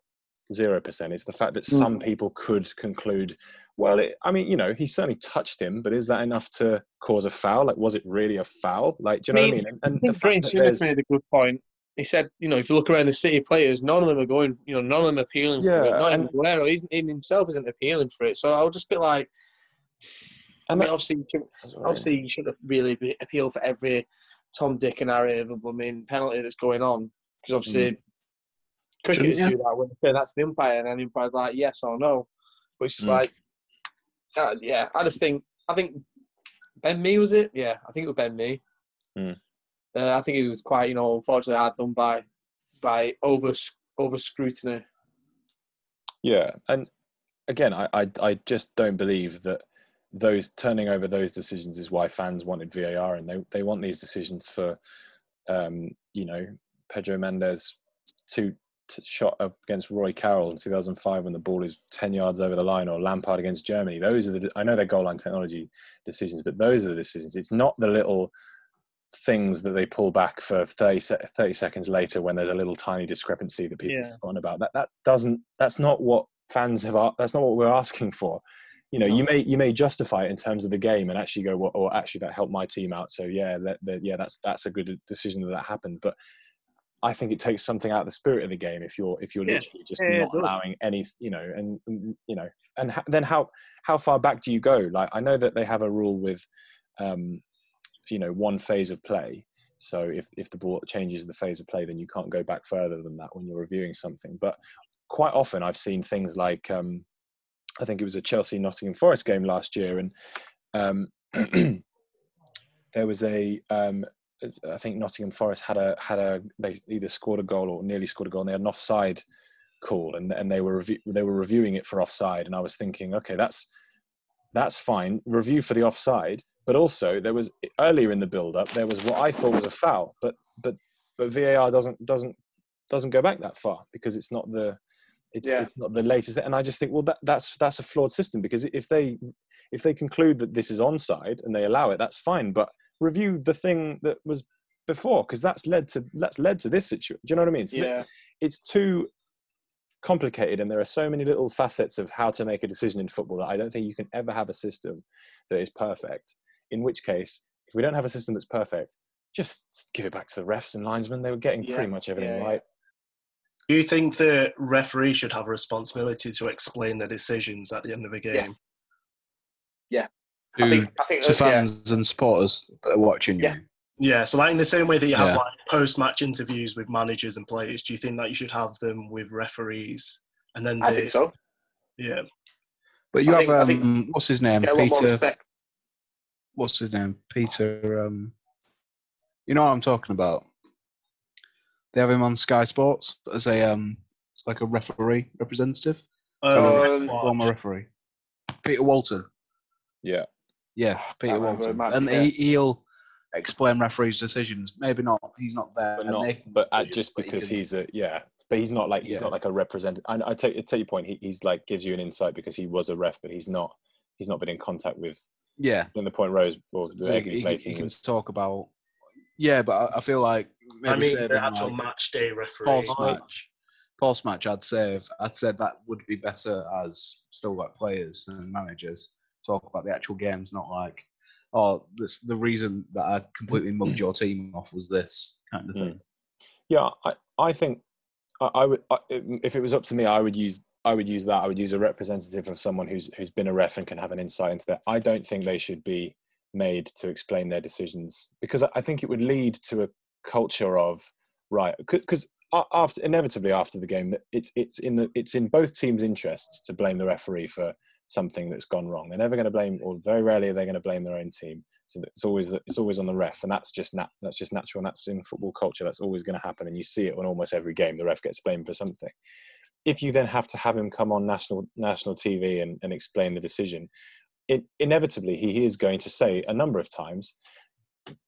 Speaker 1: zero percent. It's the fact that
Speaker 5: Mm.
Speaker 1: some people could conclude, well, it, I mean, you know, he certainly touched him, but is that enough to cause a foul? Like, was it really a foul? Like, do you know
Speaker 5: I
Speaker 1: what I
Speaker 5: mean,
Speaker 1: mean? And, and
Speaker 5: I
Speaker 1: the fact that there's,
Speaker 5: made a good point. He said, you know, if you look around the City players, none of them are going, you know, none of them appealing for it.
Speaker 1: Yeah,
Speaker 5: Not even
Speaker 1: and-
Speaker 5: Aguero, he's, in himself isn't appealing for it. So I'll just be like, I mean, obviously, you shouldn't-
Speaker 1: that's what I mean.
Speaker 5: obviously, you shouldn't really appeal for every Tom, Dick, and Harry of a blooming penalty that's going on because obviously, cricketers do that when they say that's the umpire, and then the umpire's like yes or no. But it's just
Speaker 1: Mm.
Speaker 5: like, uh, yeah, I just think, I think Ben Mee was it? Yeah, I think it was Ben Mee.
Speaker 1: Mm.
Speaker 5: Uh, I think it was quite, you know, unfortunately hard done by by over over scrutiny.
Speaker 1: Yeah, and again, I, I I just don't believe that those turning over those decisions is why fans wanted VAR, and they they want these decisions for, um, you know, Pedro Mendes two shot up against Roy Carroll in 2005 when the ball is 10 yards over the line, or Lampard against Germany. Those are the I know they're goal line technology decisions, but those are the decisions. It's not the little things that they pull back for 30, 30 seconds later when there's a little tiny discrepancy that people
Speaker 5: Yeah.
Speaker 1: have forgotten about. That that doesn't that's not what fans have that's not what we're asking for. You know, you may you may justify it in terms of the game and actually go, well, or actually that helped my team out. So yeah, that, that yeah, that's that's a good decision that that happened. But I think it takes something out of the spirit of the game if you're if you're
Speaker 5: Yeah.
Speaker 1: literally just
Speaker 5: Yeah,
Speaker 1: not
Speaker 5: does.
Speaker 1: allowing any, you know, and and, you know, and ha- then how how far back do you go? Like I know that they have a rule with, um, you know, one phase of play. So if if the ball changes the phase of play, then you can't go back further than that when you're reviewing something. But quite often I've seen things like um, I think it was a Chelsea Nottingham Forest game last year, and um, there was a um, I think Nottingham Forest had a had a they either scored a goal or nearly scored a goal, and they had an offside call, and and they were revi- they were reviewing it for offside, and I was thinking, okay, that's that's fine, review for the offside, but also there was earlier in the build up there was what I thought was a foul, but but but VAR doesn't doesn't doesn't go back that far because it's not the it's,
Speaker 4: Yeah.
Speaker 1: it's not the latest. And i just think well that, that's that's a flawed system because if they if they conclude that this is onside and they allow it that's fine. But review the thing that was before because that's led to that's led to this situation do you know what i mean? So
Speaker 4: Yeah,
Speaker 1: it's too complicated and there are so many little facets of how to make a decision in football that i don't think you can ever have a system that is perfect. In which case if we don't have a system that's perfect just give it back to the refs and linesmen. They were getting
Speaker 4: Yeah,
Speaker 1: pretty much everything
Speaker 4: yeah, yeah.
Speaker 1: right
Speaker 2: Do you think the referee should have a responsibility to explain the decisions at the end of a game?
Speaker 4: Yes. I think I think
Speaker 3: to
Speaker 4: that's, yeah,
Speaker 3: fans and supporters that are watching
Speaker 4: Yeah.
Speaker 3: you.
Speaker 2: Yeah, so like in the same way that you have
Speaker 3: Yeah.
Speaker 2: like post-match interviews with managers and players, do you think that you should have them with referees? And then
Speaker 4: I think so.
Speaker 2: yeah,
Speaker 3: But you
Speaker 4: I
Speaker 3: have
Speaker 4: think-
Speaker 3: um,
Speaker 4: think-
Speaker 3: what's his name?
Speaker 4: Get a lot more
Speaker 3: Peter. What's his name? Peter. Um, you know what I'm talking about. They have him on Sky Sports as a um, like a referee representative,
Speaker 2: Oh,
Speaker 4: Um,
Speaker 2: watch.
Speaker 3: former referee. Peter Walton.
Speaker 1: yeah
Speaker 3: Yeah, Peter Walton,
Speaker 4: might
Speaker 3: and
Speaker 4: yeah.
Speaker 3: he, he'll explain referees' decisions. Maybe not. He's not there.
Speaker 1: but not but uh,
Speaker 3: decisions,
Speaker 1: just
Speaker 3: but he
Speaker 1: because he's a yeah but he's not like he's
Speaker 3: Yeah.
Speaker 1: not like a representative I, I take I take your point he, he's like gives you an insight because he was a ref but he's not he's not been in contact with
Speaker 3: yeah.
Speaker 1: then the point Rose or the
Speaker 3: So
Speaker 1: egg
Speaker 3: he,
Speaker 1: he's making
Speaker 3: he can
Speaker 1: was
Speaker 3: talk about. Yeah, but I, I feel like maybe
Speaker 2: I mean the actual
Speaker 3: like,
Speaker 2: match day referee.
Speaker 3: post
Speaker 1: I-
Speaker 3: match. Post match, I'd say I'd say that would be better as still like players and managers talk about the actual games, not like, oh, this the reason that I completely mugged your team off was this kind of
Speaker 1: Mm.
Speaker 3: thing.
Speaker 1: yeah I I think I, I would I, if it was up to me I would use I would use that I would use a representative of someone who's who's been a ref and can have an insight into that I don't think they should be made to explain their decisions because I- I think it would lead to a culture of right because after inevitably after the game that it's it's in the it's in both teams' interests to blame the referee for something that's gone wrong. They're never going to blame, or very rarely are they going to blame their own team. So it's always it's always on the ref, and that's just nat- that's just natural, and that's in football culture. That's always going to happen, and you see it on almost every game. The ref gets blamed for something. If you then have to have him come on national national TV and, and explain the decision, it, inevitably he is going to say a number of times,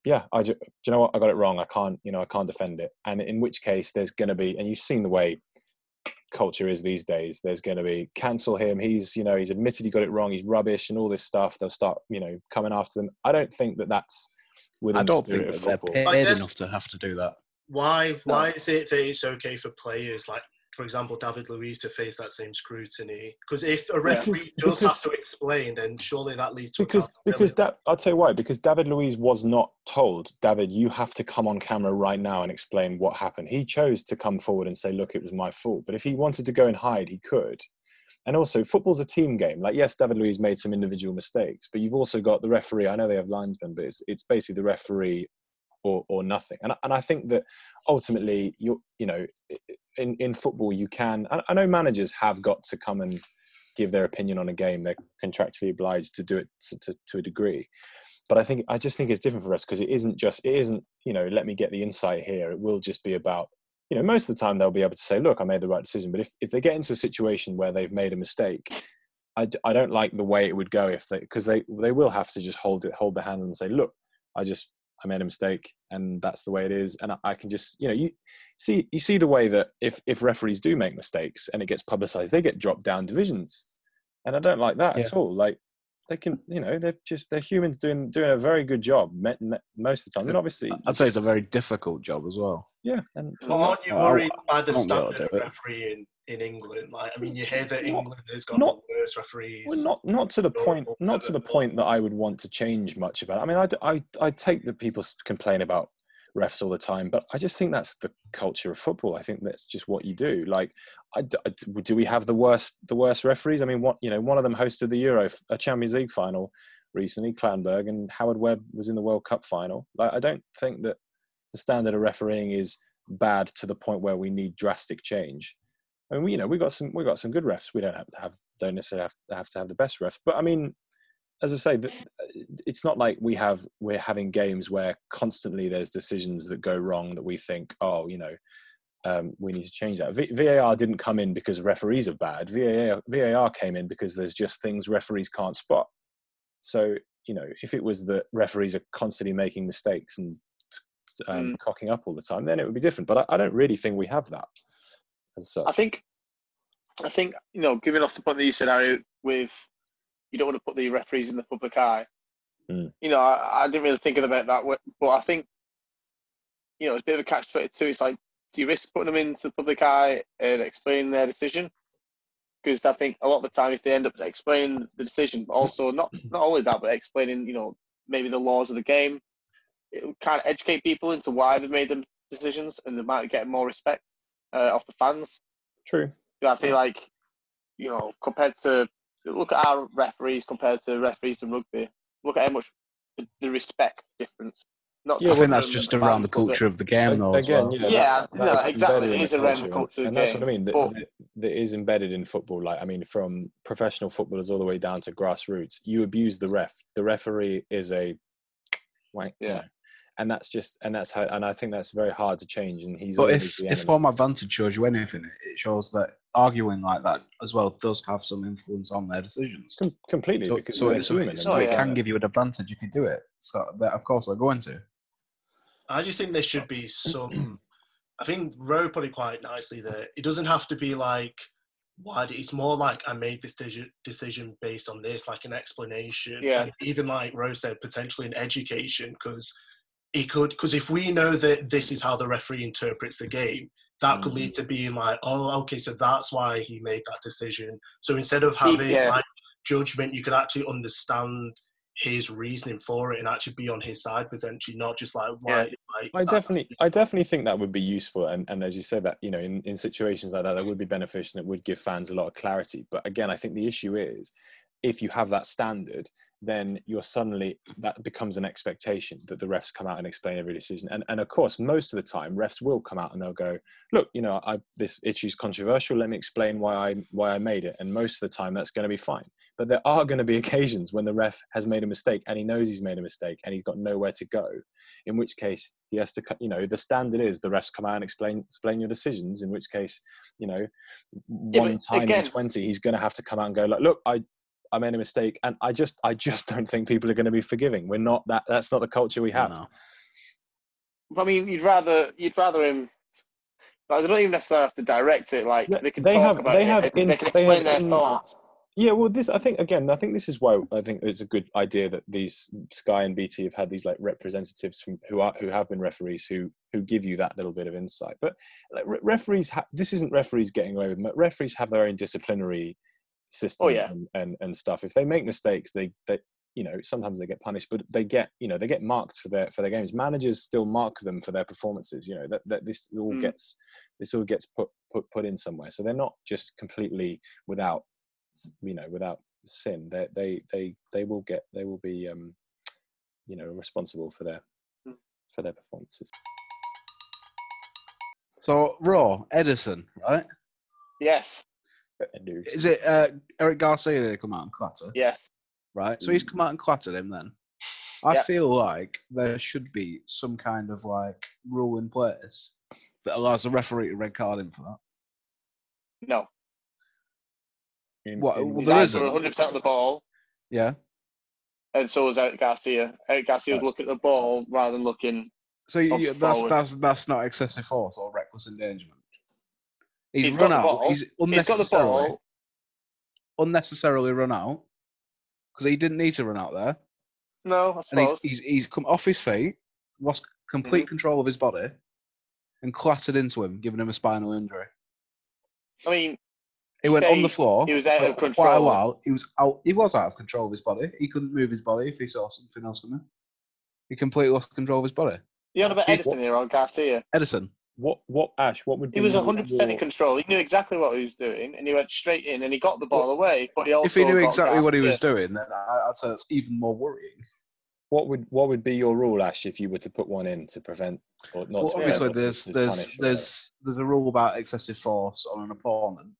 Speaker 1: yeah, I ju- do you know what? I got it wrong. I can't, you know, I can't defend it. And in which case, there's going to be, and you've seen the way culture is these days. There's going to be cancel him. He's, you know, he's admitted he got it wrong. He's rubbish and all this stuff. They'll start, you know, coming after them. I don't think that that's within
Speaker 3: I don't
Speaker 1: the spirit
Speaker 3: think
Speaker 1: of
Speaker 3: that they're
Speaker 1: football.
Speaker 3: paid enough to have to do that.
Speaker 2: Why?
Speaker 4: No.
Speaker 2: Why is it that it's okay for players like, for example, David Luiz to face that same scrutiny? Because if a referee
Speaker 1: Because-
Speaker 2: does have
Speaker 1: because-
Speaker 2: to explain, then surely that leads to
Speaker 1: because because that I'll tell you why. Because David Luiz was not told, David, you have to come on camera right now and explain what happened. He chose to come forward and say, look, it was my fault. But if he wanted to go and hide, he could. And also, football's a team game. Like, yes, David Luiz made some individual mistakes, but you've also got the referee. I know they have linesmen, but it's it's basically the referee or or nothing. And I- and I think that ultimately, you you know, in in football, you can. I, I know managers have got to come and give their opinion on a game. They're contractually obliged to do it to, to, to a degree. But I think I just think it's different for us because it isn't just it isn't you know let me get the insight here. It will just be about you know most of the time they'll be able to say look I made the right decision. But if if they get into a situation where they've made a mistake, I don't like the way it would go if they because they they will have to just hold it hold the hand and say look I just I made a mistake and that's the way it is. And I, I can just you know you see you see the way that if if referees do make mistakes and it gets publicized they get dropped down divisions. And I don't like that at all. Like they can, you know, they're just they're humans doing doing a very good job most of the time. And obviously,
Speaker 3: I'd say it's a very difficult job as well.
Speaker 1: Yeah, and
Speaker 2: But aren't you
Speaker 3: I-
Speaker 2: worried by the
Speaker 3: I won't be
Speaker 2: standard of
Speaker 3: do it.
Speaker 2: refereeing in England? Like, I mean, you hear that England has got
Speaker 1: not-
Speaker 2: the worst referees.
Speaker 1: Well, not not to the point, not to the point that I would want to change much about. It. I mean, I take that people complain about refs all the time, but I just think that's the culture of football. I think that's just what you do. Like, I d- I d- do we have the worst the worst referees? I mean, what you know, one of them hosted the Euro, a Champions League final recently, Clattenburg, and Howard Webb was in the World Cup final. Like, I don't think that the standard of refereeing is bad to the point where we need drastic change. I mean, we, you know, we got some we got some good refs. We don't have have don't necessarily have to have to have the best refs, but I mean, as I say, it's not like we have we're having games where constantly there's decisions that go wrong that we think, oh, you know, um, we need to change that. V- VAR didn't come in because referees are bad. VAR VAR came in because there's just things referees can't spot. So you know, if it was that referees are constantly making mistakes and um, cocking up all the time, then it would be different. But I, I don't really think we have that. As such.
Speaker 4: I think, I think you know, giving off the point that you said, Harry, with you don't want to put the referees in the public eye.
Speaker 1: Mm.
Speaker 4: You know, I, I didn't really think about that but I think, you know, it's a bit of a catch twenty two. It's like, do you risk putting them into the public eye and explaining their decision? Because I think a lot of the time, if they end up explaining the decision, but also not not only that, but explaining, you know, maybe the laws of the game, kind of educate people into why they've made them decisions, and they might get more respect uh, off the fans.
Speaker 1: True.
Speaker 4: I feel like, you know, compared to look at our referees compared to referees in rugby, look at how much the, the respect difference. Not
Speaker 1: Yeah,
Speaker 3: I think that's just
Speaker 4: the
Speaker 3: around the
Speaker 4: fans, but
Speaker 3: culture of the game, though.
Speaker 1: Again,
Speaker 3: well.
Speaker 1: yeah,
Speaker 4: Yeah,
Speaker 1: that's-
Speaker 4: no, exactly,
Speaker 1: embedded
Speaker 4: it
Speaker 1: in
Speaker 4: is
Speaker 1: the
Speaker 4: around the culture of the
Speaker 1: and that's what I mean. That,
Speaker 4: but-
Speaker 1: that, that is embedded in football. Like I mean, from professional footballers all the way down to grassroots, you abuse the ref. The referee is a wank. you
Speaker 4: Yeah.
Speaker 1: Know. and that's just and that's how and I think that's very hard to change. And he's
Speaker 3: But
Speaker 1: always
Speaker 3: if,
Speaker 1: the
Speaker 3: if
Speaker 1: enemy.
Speaker 3: home advantage shows you anything, it shows that arguing like that as well does have some influence on their decisions.
Speaker 1: Com- completely
Speaker 3: So,
Speaker 1: because
Speaker 3: so,
Speaker 1: they're
Speaker 3: it, so,
Speaker 1: human.
Speaker 3: it, so it can give you an advantage if you do it. So that, of course, they're going to.
Speaker 2: I just think there should be some. I think Rowe put it quite nicely there. it doesn't have to be like why. It's more like I made this decision decision based on this, like an explanation.
Speaker 4: Yeah.
Speaker 2: And even like Rose said, potentially an education because it could. Because if we know that this is how the referee interprets the game, that could lead mm. to being like, oh, okay, so that's why he made that decision. So instead of having
Speaker 4: Yeah.
Speaker 2: like judgment, you could actually understand his reasoning for it and actually be on his side potentially, not just like why. Like
Speaker 1: I definitely, I definitely think that would be useful, and, and as you said, that you know, in, in situations like that, that would be beneficial. and It would give fans a lot of clarity. But again, I think the issue is, if you have that standard, then you're suddenly that becomes an expectation that the refs come out and explain every decision. And and of course, most of the time, refs will come out and they'll go, look, you know, I this issue's controversial. Let me explain why I why I made it. And most of the time, that's going to be fine. But there are going to be occasions when the ref has made a mistake and he knows he's made a mistake and he's got nowhere to go in which case he has to cut you know the standard is the refs come out and explain explain your decisions in which case you know one
Speaker 4: but
Speaker 1: time
Speaker 4: again-
Speaker 1: in 20 he's going to have to come out and go like look i i made a mistake and i just i just don't think people are going to be forgiving we're not that that's not the culture we have
Speaker 3: No.
Speaker 4: I mean, you'd rather you'd rather him. Like, they don't even necessarily have to direct it. Like they can
Speaker 1: they
Speaker 4: talk
Speaker 1: have-
Speaker 4: about
Speaker 1: they
Speaker 4: it.
Speaker 1: have
Speaker 4: they, can- they can explain
Speaker 1: have
Speaker 4: their
Speaker 1: in-
Speaker 4: thoughts.
Speaker 1: Yeah, well, this I think again. I think this is why I think it's a good idea that these Sky and BT have had these like representatives from who are who have been referees who who give you that little bit of insight. But like, re- referees, ha- this isn't referees getting away with. it. Referees have their own disciplinary system
Speaker 4: Oh, yeah.
Speaker 1: and, and and stuff. If they make mistakes, they they you know sometimes they get punished, but they get you know they get marked for their for their games. Managers still mark them for their performances. You know that that this all
Speaker 4: Mm.
Speaker 1: gets this all gets put put put in somewhere. So they're not just completely without you know without sin they they they they will get they will be um you know responsible for their
Speaker 4: Mm.
Speaker 1: for their performances
Speaker 3: So, Raw, Ederson, right?
Speaker 4: Yes,
Speaker 1: And
Speaker 3: Is it uh, Eric Garcia that come out and clatter?
Speaker 4: yes.
Speaker 3: Right? So he's come out and clattered him then. I
Speaker 4: Yeah.
Speaker 3: feel like there should be some kind of like rule in place that allows the referee to red card him for that.
Speaker 4: No.
Speaker 1: in-
Speaker 3: What-
Speaker 1: in
Speaker 3: well,
Speaker 1: the-
Speaker 4: His
Speaker 3: there
Speaker 4: eyes
Speaker 3: isn't.
Speaker 4: were 100 percent on the ball,
Speaker 3: Yeah.
Speaker 4: and so was Eric Garcia. Eric Garcia was looking at the ball rather than looking.
Speaker 3: So you, that's
Speaker 4: forward.
Speaker 3: that's that's not excessive force or reckless endangerment. He's,
Speaker 4: He's
Speaker 3: run out.
Speaker 4: ball.
Speaker 3: He's
Speaker 4: He's got the
Speaker 3: unnecessarily,
Speaker 4: ball.
Speaker 3: unnecessarily run out because he didn't need to run out there,
Speaker 4: No, I
Speaker 3: and he's, he's he's come off his feet, lost complete
Speaker 4: Mhm.
Speaker 3: control of his body, and clattered into him, giving him a spinal injury.
Speaker 4: I mean,
Speaker 3: He went on the floor.
Speaker 4: he was out
Speaker 3: for
Speaker 4: of
Speaker 3: Quite a while. He was out. He was out of control of his body. He couldn't move his body if he saw something else coming. He completely lost control of his body.
Speaker 4: you on about Ederson here or Garcia?
Speaker 3: Ederson.
Speaker 1: What what Ash? What would be
Speaker 4: He was 100% in control. He knew exactly what he was doing, and he went straight in, and he got the ball away. But he also
Speaker 3: if he knew exactly what he was
Speaker 4: Garcia.
Speaker 3: doing, then I- I'd say that's even more worrying.
Speaker 1: What would what would be your rule, Ash, if you were to put one in to prevent or not
Speaker 3: Well,
Speaker 1: to
Speaker 3: obviously,
Speaker 1: prevent, but to-
Speaker 3: there's
Speaker 1: to
Speaker 3: there's
Speaker 1: punish or
Speaker 3: there's there's a rule about excessive force on an opponent,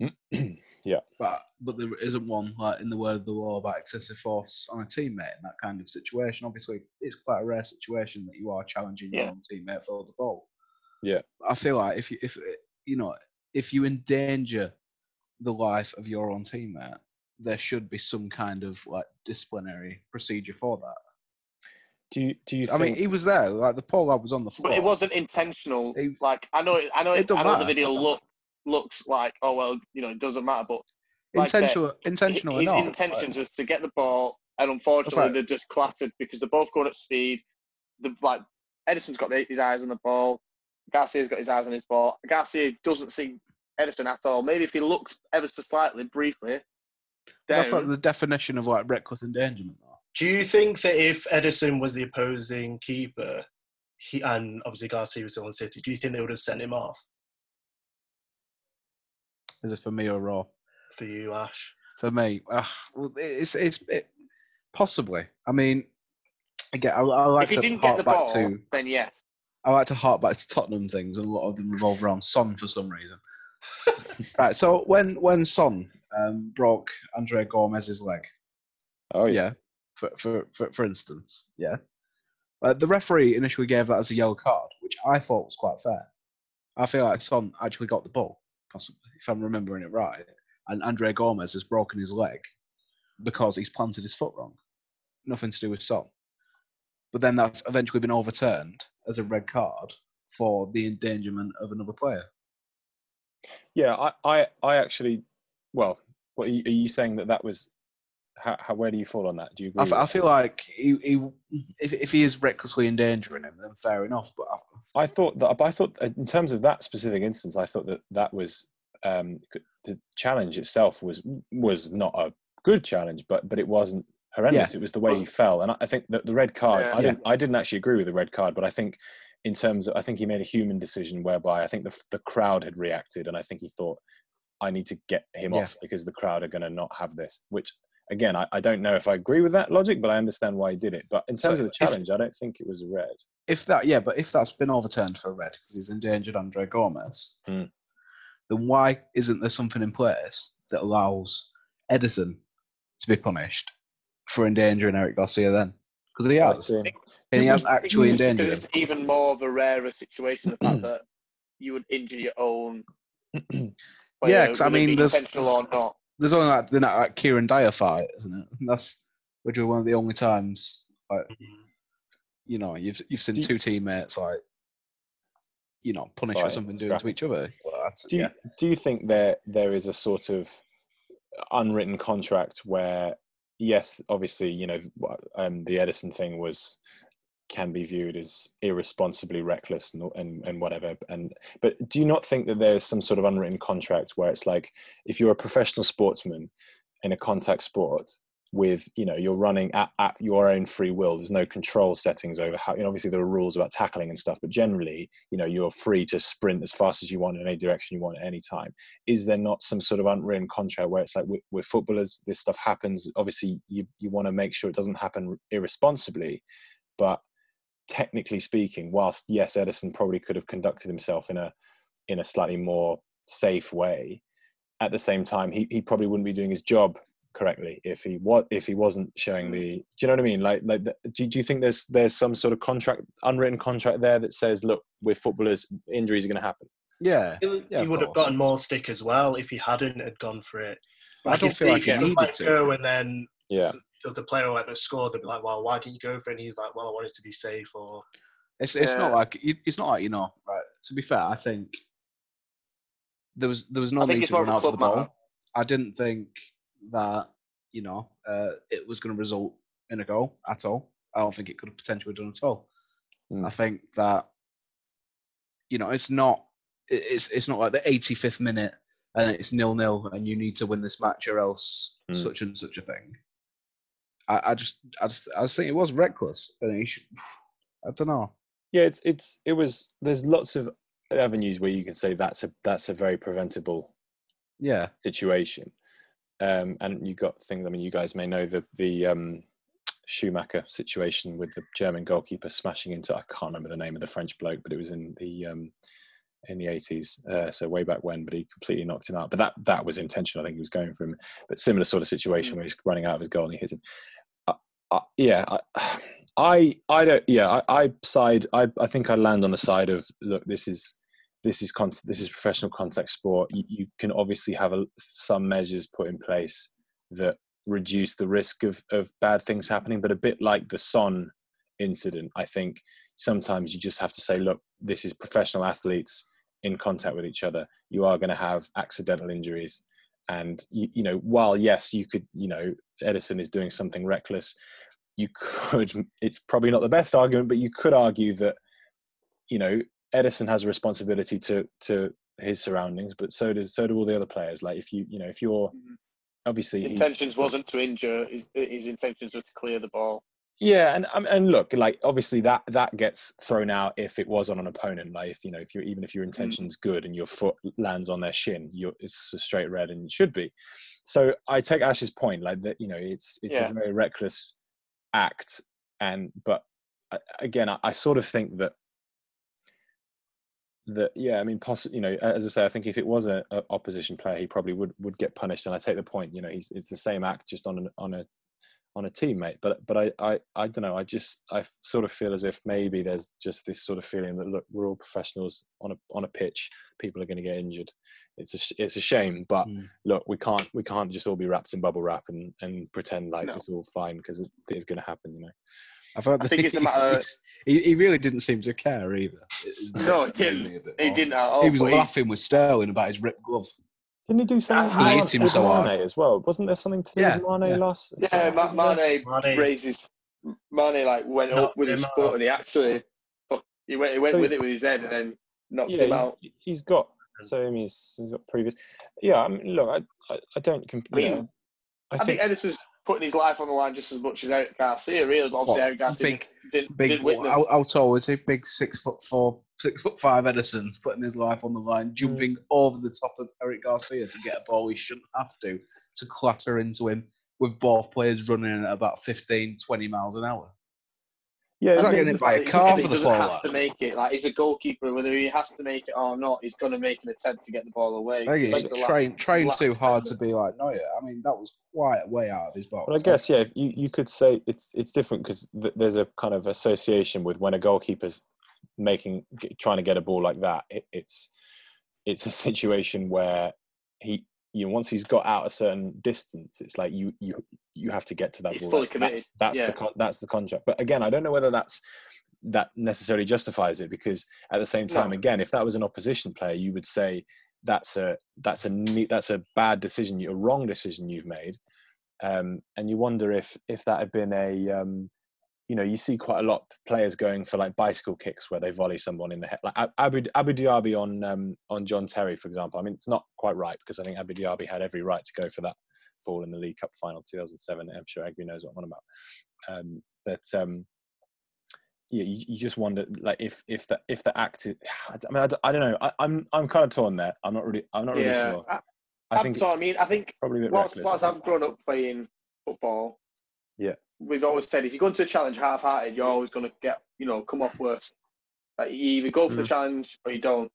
Speaker 1: yeah.
Speaker 3: but but there isn't one like in the word of the law about excessive force on a teammate in that kind of situation. Obviously, it's quite a rare situation that you are challenging your own teammate for the ball.
Speaker 1: Yeah.
Speaker 3: I feel like if you if you know if you endanger the life of your own teammate, there should be some kind of like disciplinary procedure for that.
Speaker 1: Do you do you
Speaker 3: I
Speaker 1: think
Speaker 3: mean, he was there. Like the poor lad was on the floor.
Speaker 4: But it wasn't intentional.
Speaker 3: He-
Speaker 4: like I know, it, I know,
Speaker 3: It
Speaker 4: it,
Speaker 3: don't
Speaker 4: I know the video look looks like oh well, you know, it doesn't matter. But like that,
Speaker 3: intentional, intentional or
Speaker 4: his
Speaker 3: not. like-
Speaker 4: intentions was to get the ball, and unfortunately
Speaker 3: right.
Speaker 4: they're just clattered because they're both going at speed. The like Ederson's got the, his eyes on the ball. Garcia's got his eyes on his ball. Garcia doesn't see Ederson at all. Maybe if he looks ever so slightly, briefly,
Speaker 3: That's like the definition of like reckless endangerment. Though.
Speaker 2: Do you think that if Ederson was the opposing keeper, he and obviously Garcia was still in City, do you think they would have sent him off
Speaker 3: Is it for me or raw?
Speaker 2: for you, Ash?
Speaker 3: For me, uh, well, it's it's it, possibly. I mean, again, I, I like
Speaker 4: if he
Speaker 3: to
Speaker 4: didn't get the ball,
Speaker 3: to
Speaker 4: then yes.
Speaker 3: I like to hark back to Tottenham things, and a lot of them revolve around Son for some reason. right. So when when Son um, broke Andre Gomes's leg,
Speaker 1: Oh yeah.
Speaker 3: yeah, for for for, for instance, yeah, uh, the referee initially gave that as a yellow card, which I thought was quite fair. I feel like Son actually got the ball, possibly, if I'm remembering it right, and Andre Gomes has broken his leg because he's planted his foot wrong. Nothing to do with Son. But then that's eventually been overturned as a red card for the endangerment of another player.
Speaker 1: Yeah, I, I, I actually, well, what are you, are you saying that that was? How, how, where do you fall on that? Do you agree?
Speaker 3: I, f- I feel like he, he if, if he is recklessly endangering him, then fair enough. But I,
Speaker 1: I thought that, but I thought uh, in terms of that specific instance, I thought that that was um, the challenge itself was was not a good challenge, but but it wasn't horrendous. It was the way he fell, and I, think that the red card.
Speaker 4: Yeah.
Speaker 1: I didn't I didn't actually agree with the red card, but I think in terms of I think he made a human decision whereby I think the the crowd had reacted, and I think he thought I need to get him
Speaker 3: Yeah.
Speaker 1: off because the crowd are going to not have this, which. Again, I, I don't know if I agree with that logic, but I understand why he did it. But in terms of the
Speaker 3: if-
Speaker 1: challenge, I don't think it was a red.
Speaker 3: if that yeah, but if that's been overturned for a red because he's endangered Andre Gomes,
Speaker 1: Hmm.
Speaker 3: then why isn't there something in place that allows Ederson to be punished for endangering Eric Garcia then? Because he has, and he has actually endangered him.
Speaker 4: it's even more of a rarer situation. The fact that you would injure your own. player,
Speaker 3: 'cause I
Speaker 4: whether it
Speaker 3: mean,
Speaker 4: be
Speaker 3: there's-
Speaker 4: intentional or not.
Speaker 3: There's only like the that like, Kieran Dyer fight, isn't it? And that's which was one of the only times like mm-hmm. you know you've you've seen
Speaker 1: Do you-
Speaker 3: two teammates like you know punished for
Speaker 1: Fighting,
Speaker 3: something doing to
Speaker 1: scrapping.
Speaker 3: each other. Well, that's,
Speaker 1: Do you,
Speaker 3: yeah.
Speaker 1: do you think there there is a sort of unwritten contract where, yes, obviously, you know, um, the Ederson thing was can be viewed as irresponsibly reckless and, and and whatever. And but do you not think that there's some sort of unwritten contract where it's like if you're a professional sportsman in a contact sport with you know you're running at, at your own free will. There's no control settings over how you know obviously there are rules about tackling and stuff but generally you know you're free to sprint as fast as you want in any direction you want at any time. Is there not some sort of unwritten contract where it's like we're, we're footballers this stuff happens? Obviously you, you want to make sure it doesn't happen irresponsibly but technically speaking whilst yes ederson probably could have conducted himself in a in a slightly more safe way at the same time he, he probably wouldn't be doing his job correctly if he what if he wasn't showing mm. the do you know what i mean like like the, do, do you think there's there's some sort of contract unwritten contract there that says look we're footballers injuries are going to happen
Speaker 3: yeah.
Speaker 2: He,
Speaker 3: Yeah,
Speaker 2: he
Speaker 3: of
Speaker 2: would have gotten more stick as well if he hadn't had gone for it.
Speaker 3: But I don't
Speaker 2: if
Speaker 3: feel like he
Speaker 2: get the
Speaker 3: needed
Speaker 2: player
Speaker 3: to.
Speaker 2: go and then
Speaker 1: yeah
Speaker 2: does the player like that score, they'd be like, "Well, why didn't you go for it?" And he's like, "Well, I wanted to be safe." Or
Speaker 3: It's it's not like it's not like you know. Right. To be fair, I think there was there was no need to run
Speaker 4: of
Speaker 3: out for the ball.
Speaker 4: matter.
Speaker 3: I didn't think that you know, uh, it was going to result in a goal at all. I don't think it could have potentially done at all.
Speaker 1: Mm.
Speaker 3: I think that, you know, it's not it's it's not like the 85th minute and it's nil nil and you need to win this match or else
Speaker 1: Mm.
Speaker 3: such and such a thing. I, I just I just I just think it was reckless. And should, I don't know.
Speaker 1: Yeah, it's it's it was. There's lots of avenues where you can say that's a that's a very preventable
Speaker 3: Yeah,
Speaker 1: situation. Um, and you got things. I mean, you guys may know the the um, Schumacher situation with the German goalkeeper smashing into. I can't remember the name of the French bloke, but it was in the um, in the 80s, uh, so way back when. But he completely knocked him out. But that that was intentional. I think he was going for him. But similar sort of situation where he's running out of his goal and he hits him. Uh, uh, yeah, I, I I don't. Yeah, I, I side. I I think I land on the side of look. This is this is con- this is professional contact sport. You, you can obviously have a, some measures put in place that reduce the risk of, of bad things happening. But a bit like the Son incident, I think sometimes you just have to say, look, this is professional athletes in contact with each other. You are going to have accidental injuries. And, you, you know, while yes, you could, you know, Ederson is doing something reckless, you could, it's probably not the best argument, but you could argue that, you know, Ederson has a responsibility to, to his surroundings, but so does, so do all the other players. Like if you, you know, if you're,
Speaker 4: Mhm.
Speaker 1: obviously he's-
Speaker 4: Intentions wasn't to injure. His, his intentions were to clear the ball.
Speaker 1: Yeah, and um, and look, like obviously that that gets thrown out if it was on an opponent. Like if you know, if you're even if your intention's good and your foot lands on their shin, you're it's a straight red and it should be. So I take Ash's point, like that. You know, it's it's
Speaker 4: Yeah.
Speaker 1: a very reckless act, and but uh, again, I, I sort of think that that yeah, I mean, possibly, you know, as I say, I think if it was a, a opposition player, he probably would would get punished. And I take the point. You know, he's it's the same act just on an, on a on a teammate. But but I, I I don't know. I just i sort of feel as if maybe there's just this sort of feeling that look, we're all professionals on a on a pitch. People are going to get injured. It's a sh- it's a shame, but
Speaker 3: Mm.
Speaker 1: look, we can't we can't just all be wrapped in bubble wrap and and pretend like
Speaker 4: No.
Speaker 1: it's all fine because it is going to happen. You know.
Speaker 3: I thought
Speaker 4: I think it's a matter.
Speaker 3: he, he really didn't seem to care either. It
Speaker 4: No, he didn't.
Speaker 3: mainly a bit
Speaker 4: He didn't at all.
Speaker 3: He was
Speaker 4: but
Speaker 3: laughing with Sterling about his ripped glove.
Speaker 1: Didn't he do something
Speaker 4: I hate
Speaker 1: with
Speaker 3: him so hard.
Speaker 1: as well? Wasn't there something to do with Mane
Speaker 3: yeah.
Speaker 1: last?
Speaker 4: Yeah, Ma-
Speaker 1: wasn't there?
Speaker 4: Mane,
Speaker 2: Mane-
Speaker 4: raises. Mane like went
Speaker 2: Knocked
Speaker 4: up with his foot
Speaker 2: out.
Speaker 4: and he actually he went he went
Speaker 1: So
Speaker 4: with it with his head and then knocked
Speaker 1: yeah,
Speaker 4: him
Speaker 1: he's,
Speaker 4: out.
Speaker 1: he's got so he's, he's got previous. Yeah, I mean, look, I I, I don't. Comp-
Speaker 4: I mean,
Speaker 1: you know, I,
Speaker 4: I
Speaker 1: think,
Speaker 4: think Ederson's putting his life on the line just as much as Eric Garcia. Really, but obviously
Speaker 3: What,
Speaker 4: Eric Garcia
Speaker 3: big-
Speaker 4: didn't,
Speaker 3: Big,
Speaker 4: didn't witness.
Speaker 3: how, how tall is he? Big six foot four, six foot five Ederson putting his life on the line,
Speaker 1: Mm.
Speaker 3: jumping over the top of Eric Garcia to get a ball he shouldn't have to, to clatter into him with both players running at about 15, 20 miles an hour.
Speaker 1: Yeah,
Speaker 3: He's not
Speaker 1: think
Speaker 3: getting
Speaker 4: The
Speaker 3: hit by a
Speaker 4: that
Speaker 3: car
Speaker 4: he
Speaker 3: for the
Speaker 4: doesn't have to make it. Like he's a goalkeeper, whether he has to make it or not, he's going to make an attempt to get the ball away.
Speaker 3: I he's
Speaker 4: like the last-
Speaker 3: trying, trying
Speaker 4: last
Speaker 3: too hard to be like Neuer. I mean, that was quite way out of his box.
Speaker 1: Well, I guess yeah. If you, you could say it's it's different because th- there's a kind of association with when a goalkeeper's making trying to get a ball like that. It, it's it's a situation where he you know once he's got out a certain distance, it's like you you you have to get to that
Speaker 4: He's
Speaker 1: ball.
Speaker 4: fully
Speaker 1: that's,
Speaker 4: committed,
Speaker 1: That's, that's
Speaker 4: yeah.
Speaker 1: the con- that's the contract. But again, I don't know whether that's that necessarily justifies it because at the same time,
Speaker 4: No.
Speaker 1: again, if that was an opposition player, you would say that's a that's a that's a bad decision, a wrong decision you've made um, and you wonder if if that had been a um, you know you see quite a lot of players going for like bicycle kicks where they volley someone in the head. Like Ab- Abu, Abou Diaby on um, on John Terry for example I mean it's not quite right because I think Abou Diaby had every right to go for that ball in the League Cup final 2007 I'm sure Agri knows what I'm on about. Um, but um, yeah you, you just wonder like if if the if the act is, I mean I don't know. I, I'm I'm kind of torn there. I'm not really I'm not really
Speaker 4: Yeah,
Speaker 1: sure.
Speaker 4: I,
Speaker 1: I think
Speaker 4: I mean, I think
Speaker 1: probably a bit
Speaker 4: whilst,
Speaker 1: reckless
Speaker 4: whilst I've grown up playing football,
Speaker 1: Yeah.
Speaker 4: We've always said if you go into a challenge half-hearted, you're always going to get, you know, come off worse. Like you either go for the
Speaker 1: Mm.
Speaker 4: challenge or you don't.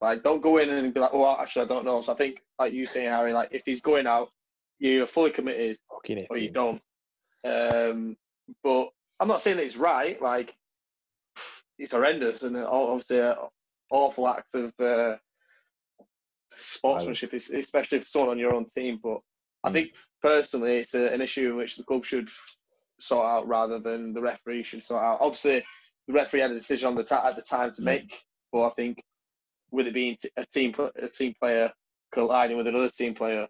Speaker 4: Like, don't go in and be like, oh, actually, I don't know. So I think, like you saying, Harry, like if he's going out, you're fully committed
Speaker 1: fucking
Speaker 4: or you don't. Um, but I'm not saying that it's right. Like, it's horrendous and obviously an awful act of uh, sportsmanship, es- especially for someone on your own team. But I
Speaker 1: Mm.
Speaker 4: think personally, it's a, an issue in which the club should sort out rather than the referee should sort out. Obviously, the referee had a decision on the ta- at the time to make, but I think with it being t- a team a team player colliding with another team player,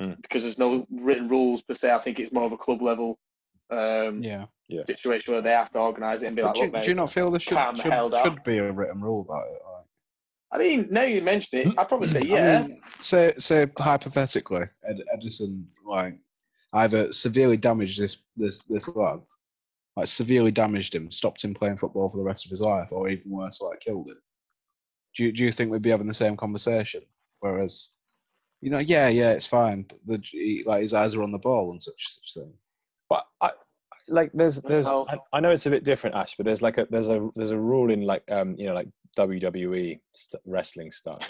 Speaker 1: Mm.
Speaker 4: because there's no written rules per se. I think it's more of a club level um,
Speaker 3: Yeah.
Speaker 4: situation where they have to organise it and be
Speaker 3: But
Speaker 4: like,
Speaker 3: do, you-
Speaker 4: look, mate,
Speaker 3: do you not feel there should,
Speaker 4: the
Speaker 3: should, should be a written rule about it? Like,
Speaker 4: I mean, now you mentioned it, I'd probably say
Speaker 3: I
Speaker 4: yeah.
Speaker 3: mean, say, say hypothetically, Ed, Ederson like either severely damaged this this this lad, like severely damaged him, stopped him playing football for the rest of his life, or even worse, like killed him. Do you, do you think we'd be having the same conversation? Whereas, you know, yeah, yeah, it's fine. The, like his eyes are on the ball and such such thing.
Speaker 1: But I like there's there's I, I know it's a bit different, Ash, but there's like a there's a there's a rule in like um you know like WWE st- wrestling stuff.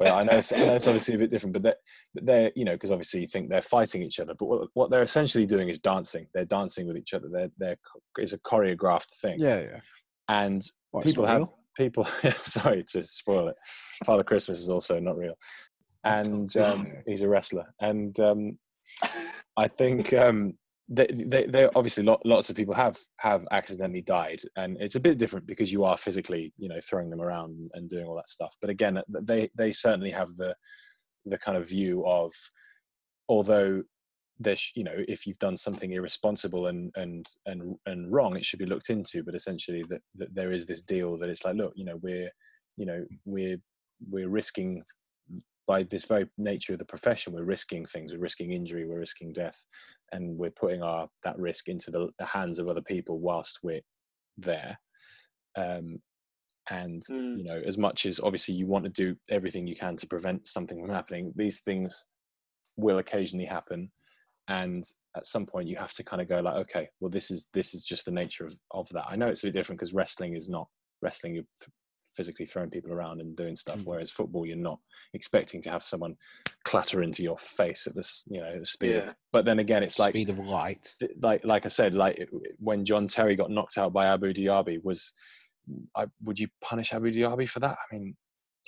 Speaker 1: Well, I know, it's, I know it's obviously a bit different, but they're, but they're you know, because obviously you think they're fighting each other, but what, what they're essentially doing is dancing. They're dancing with each other. They're, they're it's a choreographed thing,
Speaker 3: Yeah, yeah.
Speaker 1: and
Speaker 3: Well, it's
Speaker 1: people have
Speaker 3: real.
Speaker 1: people. sorry to spoil it. Father Christmas is also not real, and um, he's a wrestler, and um, I think um, they, they, they obviously lot, lots of people have have accidentally died, and it's a bit different because you are physically, you know, throwing them around and doing all that stuff. But again, they they certainly have the the kind of view of, although there's you know if you've done something irresponsible and and and and wrong, it should be looked into. But essentially, that that there is this deal that it's like, look, you know, we're you know we're we're risking by this very nature of the profession we're risking things we're risking injury we're risking death and we're putting our that risk into the, the hands of other people whilst we're there. Um, and
Speaker 4: Mm.
Speaker 1: you know as much as obviously you want to do everything you can to prevent something from happening these things will occasionally happen. And at some point you have to kind of go like okay well this is this is just the nature of of that. I know it's a bit different because wrestling is not wrestling you're physically throwing people around and doing stuff
Speaker 3: Mm.
Speaker 1: whereas football you're not expecting to have someone clatter into your face at this you know the speed of, but then again it's like
Speaker 3: speed of light.
Speaker 1: th- like like I said, like when John Terry got knocked out by Abou Diaby, was I, would you punish Abou Diaby for that? I mean,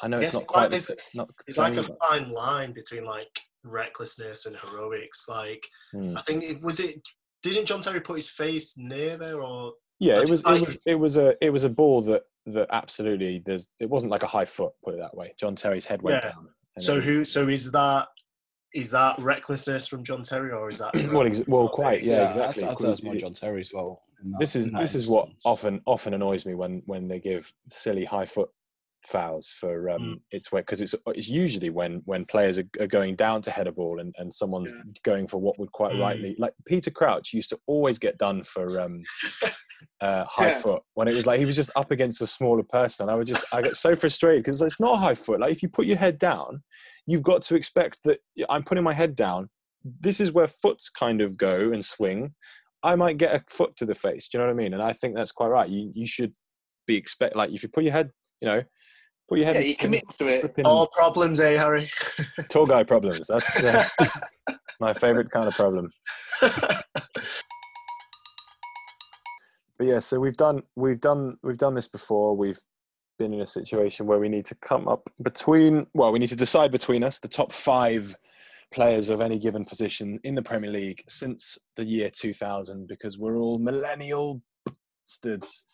Speaker 1: I know
Speaker 2: Yes,
Speaker 1: it's not
Speaker 2: it's
Speaker 1: quite
Speaker 2: like
Speaker 1: the
Speaker 2: this-
Speaker 1: not the
Speaker 2: It's like a
Speaker 1: but-
Speaker 2: fine line between like recklessness and heroics. Like
Speaker 1: Hmm.
Speaker 2: I think it was it. Didn't John Terry put his face near there, or
Speaker 1: yeah, it was it was it was a it was a ball that that absolutely there's it wasn't like a high foot, put it that way. John Terry's head went
Speaker 2: Yeah.
Speaker 1: down.
Speaker 2: so?
Speaker 1: it
Speaker 2: Who? So is that is that recklessness from John Terry, or is that
Speaker 1: well, ex- well, quite, yeah,
Speaker 3: I'd-
Speaker 1: exactly.
Speaker 3: I'd, say it's more John Terry's fault. in that-
Speaker 1: this is
Speaker 3: in that
Speaker 1: this is what often often annoys me when when they give silly high foot fouls for um
Speaker 2: Mm.
Speaker 1: it's where because it's it's usually when when players are, are going down to head a ball and and someone's
Speaker 4: Yeah.
Speaker 1: going for what would quite
Speaker 2: Mm.
Speaker 1: rightly like Peter Crouch used to always get done for um uh high
Speaker 4: Yeah.
Speaker 1: foot when it was like he was just up against a smaller person and I would just I got so frustrated because it's not high foot like if you put your head down you've got to expect that I'm putting my head down this is where foots kind of go and swing I might get a foot to the face. Do you know what I mean? And I think that's quite right. You you should be expect like if you put your head, you know, put your head.
Speaker 4: Yeah,
Speaker 1: in-
Speaker 4: you commit to it.
Speaker 2: all problems, eh, Harry?
Speaker 1: tall guy problems. That's uh, my favorite kind of problem. But yeah, so we've done we've done we've done this before. We've been in a situation where we need to come up between well, we need to decide between us the top five players of any given position in the Premier League since the year 2000 because we're all millennial bastards.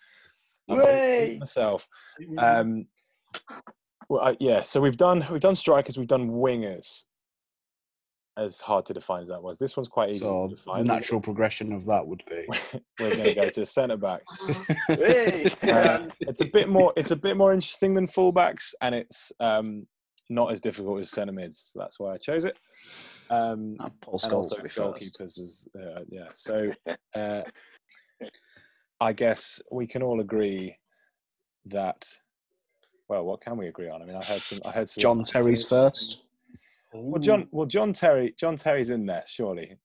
Speaker 1: I'm
Speaker 4: Way!
Speaker 1: myself. Um, well, I, yeah. So we've done we've done strikers, we've done wingers. As hard to define as that was, this one's quite easy
Speaker 3: So
Speaker 1: to define.
Speaker 3: the
Speaker 1: define.
Speaker 3: natural progression of that would be
Speaker 1: We're going to go to centre backs.
Speaker 4: Hey!
Speaker 1: Uh, it's a bit more. It's a bit more interesting than fullbacks, and it's um, not as difficult as centre mids. So that's why I chose it. Um,
Speaker 3: Ah, Paul
Speaker 1: and also
Speaker 3: would be first.
Speaker 1: goalkeepers is uh, yeah. So uh, I guess we can all agree that. Well, what can we agree on? I mean, I heard some. I heard some.
Speaker 3: John Terry's first.
Speaker 1: Well, John. Well, John Terry. John Terry's in there, surely.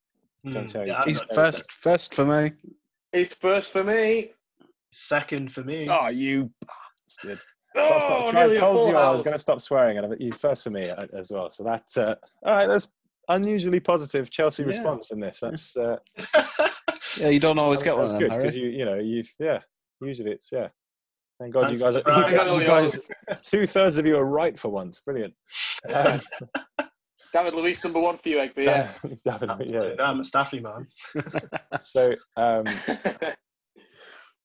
Speaker 1: John
Speaker 2: Mm,
Speaker 1: Terry.
Speaker 2: yeah,
Speaker 3: He's
Speaker 2: I've got
Speaker 3: first, first for me.
Speaker 4: It's first for me.
Speaker 2: second for me.
Speaker 1: Oh, you bastard!
Speaker 4: Oh,
Speaker 1: Stop, stop.
Speaker 4: nearly
Speaker 1: I
Speaker 4: a
Speaker 1: told
Speaker 4: full
Speaker 1: you I was going to stop swearing, and he's first for me uh, as well. So that, uh, all right, that's unusually positive Chelsea
Speaker 3: Yeah.
Speaker 1: response in this. That's uh,
Speaker 3: Yeah, you don't always get one
Speaker 1: that's
Speaker 3: of
Speaker 1: good because you, you know, you've yeah. Usually it's yeah. Thank God you guys, are,
Speaker 2: the
Speaker 1: you, you guys, two thirds of you are right for once. Brilliant.
Speaker 4: David Luiz, number one for you, Egby. Yeah.
Speaker 1: definitely, yeah.
Speaker 2: No, I'm a Staffy man.
Speaker 1: So, um,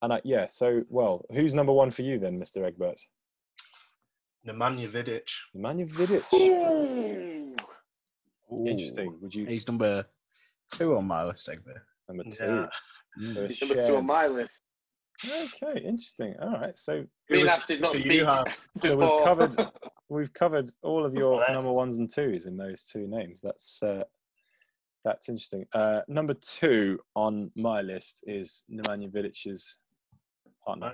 Speaker 1: and I, yeah, so well, who's number one for you then, Mr. Egbert?
Speaker 2: Nemanja Vidic.
Speaker 1: Nemanja Vidic.
Speaker 4: Ooh.
Speaker 1: Interesting. Would you
Speaker 3: He's number two on my list, Egbert.
Speaker 1: number two?
Speaker 2: Yeah.
Speaker 1: So
Speaker 4: He's number two on my list.
Speaker 1: Okay, interesting. All right, so
Speaker 4: Me and
Speaker 2: was
Speaker 4: Ash did not
Speaker 2: for
Speaker 4: speak
Speaker 2: you, Harv.
Speaker 1: so we've covered we've covered all of your
Speaker 2: Yes.
Speaker 1: number ones and twos in those two names. That's uh, that's interesting. Uh, number two on my list is Nemanja Vidic's partner.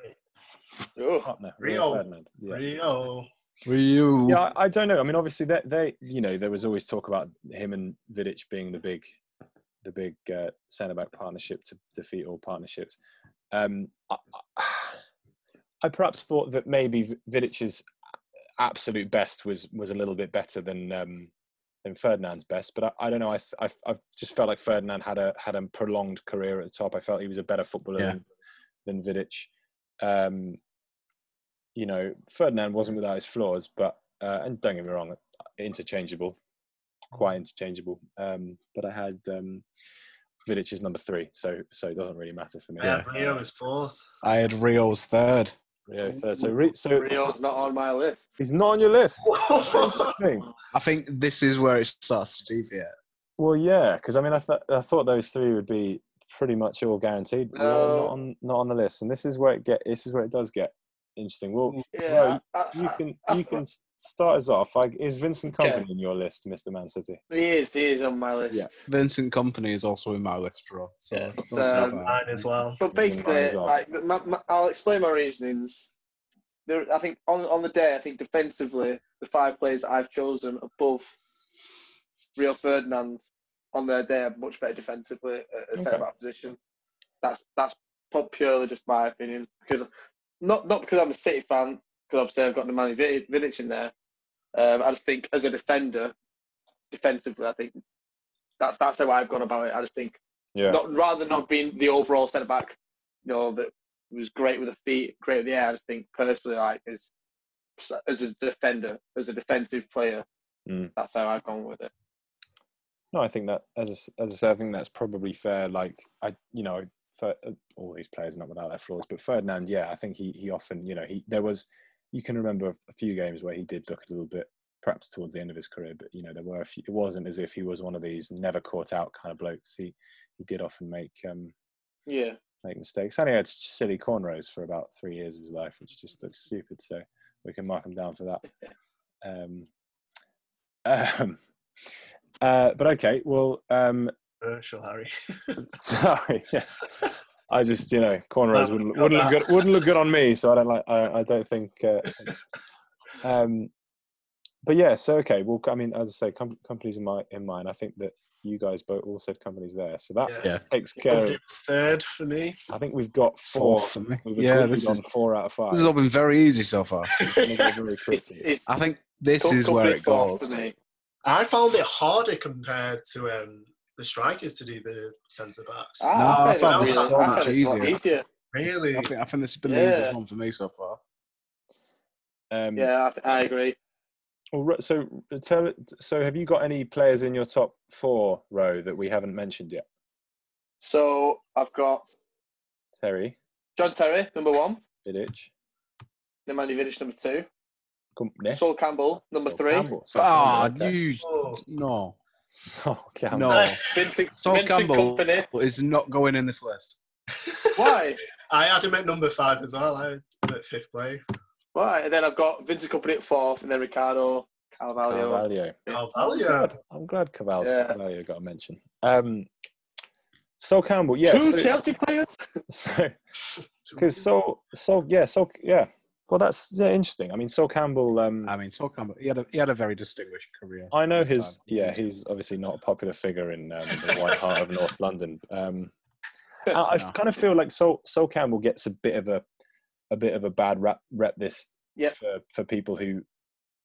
Speaker 4: Oh,
Speaker 1: Partner,
Speaker 2: Rio.
Speaker 1: Ferdinand. Yeah.
Speaker 2: Rio.
Speaker 3: Rio.
Speaker 1: Yeah, I, I don't know. I mean, obviously, they, they, you know, there was always talk about him and Vidic being the big, the big uh, centre back partnership to defeat all partnerships. Um, I, I- perhaps thought that maybe Vidic's absolute best was was a little bit better than um, than Ferdinand's best, but I, I don't know. I, I just felt like Ferdinand had a had a prolonged career at the top. I felt he was a better footballer
Speaker 3: Yeah.
Speaker 1: than, than Vidic. Um, you know, Ferdinand wasn't without his flaws, but uh, and don't get me wrong, interchangeable, quite interchangeable. Um, but I had um, Vidic is number three, so so it doesn't really matter for me.
Speaker 2: Yeah, Rio is fourth.
Speaker 3: I had Rio's third.
Speaker 1: Rio third. So Re- so
Speaker 4: Rio's not on my list.
Speaker 1: he's not on your list. Interesting.
Speaker 3: I think this is where it starts to deviate.
Speaker 1: Well, yeah, because I mean, I thought I thought those three would be pretty much all guaranteed. but
Speaker 4: No.
Speaker 1: not on not on the list, and this is where it get this is where it does get interesting. Well,
Speaker 4: Yeah, I,
Speaker 1: you
Speaker 4: I-
Speaker 1: can
Speaker 4: I-
Speaker 1: you can start us off. Like, is Vincent
Speaker 4: Okay.
Speaker 1: Kompany in your list, Mister Man City?
Speaker 4: he is. He is on my list.
Speaker 1: Yeah.
Speaker 3: Vincent Kompany is also in my list, bro. So
Speaker 1: Yeah.
Speaker 3: don't
Speaker 4: Um.
Speaker 2: Mine as well.
Speaker 4: But basically,
Speaker 1: well.
Speaker 4: like, my, my, I'll explain my reasonings. There, I think on on the day, I think defensively, the five players that I've chosen above Rio Ferdinand on their day are much better defensively at a centre back position. That's that's pu- purely just my opinion because not not because I'm a City fan because obviously I've got Nemanja Vidic Vidic in there. Um, I just think as a defender, defensively, I think that's that's how I've gone about it. I just think
Speaker 1: Yeah.
Speaker 4: not rather than not being the overall centre back, you know, that was great with the feet, great with the air. I just think personally, like as as a defender, as a defensive player,
Speaker 1: Mm.
Speaker 4: that's how I've gone with it.
Speaker 1: No, I think that as I as I said, I think that's probably fair. Like I, you know, all these players are not without their flaws, but Ferdinand, yeah, I think he he often, you know, he there was you can remember a few games where he did look a little bit perhaps towards the end of his career, but you know there were a few, it wasn't as if he was one of these never caught out kind of blokes. He he did often make um
Speaker 4: Yeah,
Speaker 1: make mistakes. And he had silly cornrows for about three years of his life, which just looks stupid. So we can mark him down for that. Um, um, uh, but okay, well, um,
Speaker 2: Virtual Harry.
Speaker 1: sorry. Yeah. I just, you know, cornrows
Speaker 2: No,
Speaker 1: wouldn't, wouldn't look good. Wouldn't look good on me. So I don't like. I, I don't think. Uh, um, but yeah. So okay. Well, I mean, as I say, com- Kompany's in my in mine. I think that you guys both all said Kompany's there. So that
Speaker 2: Yeah.
Speaker 3: Yeah.
Speaker 1: takes care.
Speaker 2: Kompany
Speaker 1: Of,
Speaker 2: third for me.
Speaker 1: I think we've got four.
Speaker 3: Fourth for me.
Speaker 1: We've
Speaker 3: Yeah,
Speaker 1: agreed
Speaker 3: this
Speaker 1: on
Speaker 3: is
Speaker 1: four out of five.
Speaker 3: this has all been very easy so far.
Speaker 1: It's very
Speaker 4: it's,
Speaker 3: I think this is where it goes.
Speaker 4: for me.
Speaker 2: I found it harder compared to um, the strikers to do the centre backs.
Speaker 4: Ah,
Speaker 3: No, I
Speaker 4: I,
Speaker 3: found
Speaker 4: found
Speaker 2: this
Speaker 4: it
Speaker 2: so
Speaker 4: really, I
Speaker 3: much
Speaker 4: found it a lot
Speaker 3: easier.
Speaker 4: easier.
Speaker 2: Really?
Speaker 3: I think I think this has been the
Speaker 4: Yeah.
Speaker 3: easiest one for me so far.
Speaker 1: Um,
Speaker 4: Yeah, I, th- I agree.
Speaker 1: well, so tell. So have you got any players in your top four row that we haven't mentioned yet?
Speaker 4: So I've got
Speaker 1: Terry,
Speaker 4: John Terry, number one.
Speaker 1: Vidic,
Speaker 4: Nemanja Vidic, number two.
Speaker 1: Kompany.
Speaker 4: Sol Campbell, number
Speaker 1: Sol
Speaker 4: three.
Speaker 1: Campbell. Sol
Speaker 3: Ah,
Speaker 1: Campbell, okay.
Speaker 3: you
Speaker 2: Oh.
Speaker 3: no,
Speaker 1: Sol Campbell.
Speaker 3: no.
Speaker 4: Vincent,
Speaker 3: Sol
Speaker 4: Vincent
Speaker 3: Campbell
Speaker 4: Kompany.
Speaker 3: is not going in this list.
Speaker 4: Why?
Speaker 2: I had him at number five as well. I at fifth place.
Speaker 4: Why? And then I've got Vincent Kompany at fourth, and then Ricardo Carvalho.
Speaker 1: Carvalho.
Speaker 2: Oh,
Speaker 1: I'm glad, I'm glad Caval's
Speaker 4: Yeah.
Speaker 1: Carvalho got a mention. Um, Sol Campbell, yeah.
Speaker 4: Two
Speaker 1: so-
Speaker 4: Chelsea players.
Speaker 1: So, because so so yeah, so yeah. Well, that's yeah, interesting. I mean, Sol Campbell. Um,
Speaker 3: I mean, Sol Campbell, he had a he had a very distinguished career.
Speaker 1: I know his.
Speaker 3: time.
Speaker 1: Yeah, he's obviously not a popular figure in um, the white heart of North London. Um, I, I
Speaker 3: No.
Speaker 1: kind of feel like Sol, Sol Campbell gets a bit of a a bit of a bad rap rep this
Speaker 4: Yep.
Speaker 1: for for people who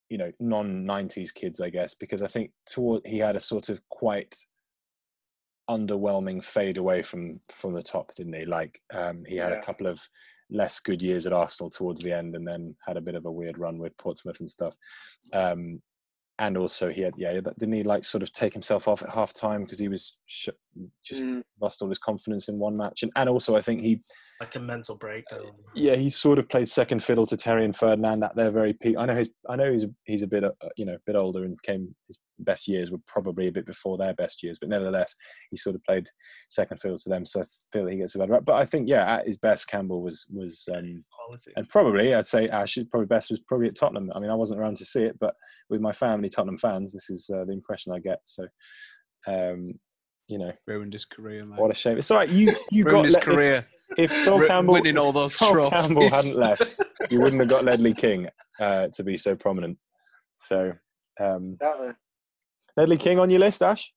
Speaker 1: you know non 90s kids i guess because i think toward he had a sort of quite underwhelming fade away from from the top didn't he like um he had
Speaker 4: Yeah.
Speaker 1: a couple of less good years at arsenal towards the end and then had a bit of a weird run with portsmouth and stuff um and also he had yeah didn't he like sort of take himself off at half time because he was sh- just
Speaker 4: Mm,
Speaker 1: lost all his confidence in one match and, and also i think he
Speaker 2: Like a mental breakdown.
Speaker 1: yeah, he sort of played second fiddle to Terry and Ferdinand at their very peak. I know he's, I know he's, he's a bit, uh, you know, a bit older and came, his best years were probably a bit before their best years, but nevertheless, he sort of played second fiddle to them. So I feel that he gets a better rep. But I think, yeah, at his best, Campbell was was um,
Speaker 2: Quality.
Speaker 1: and probably I'd say Ash's probably best was probably at Tottenham. I mean, I wasn't around to see it, but with my family Tottenham fans, this is uh, the impression I get. So, um, you know,
Speaker 3: Ruined his career, mate.
Speaker 1: what a shame. It's all right. You you got
Speaker 3: his
Speaker 1: Le- if-
Speaker 3: career.
Speaker 1: If, Sol Campbell
Speaker 3: winning all
Speaker 1: if
Speaker 3: those
Speaker 1: Sol Campbell hadn't left, you wouldn't have got Ledley King uh, to be so prominent. So, um,
Speaker 4: Exactly.
Speaker 1: Ledley King on your list, Ash?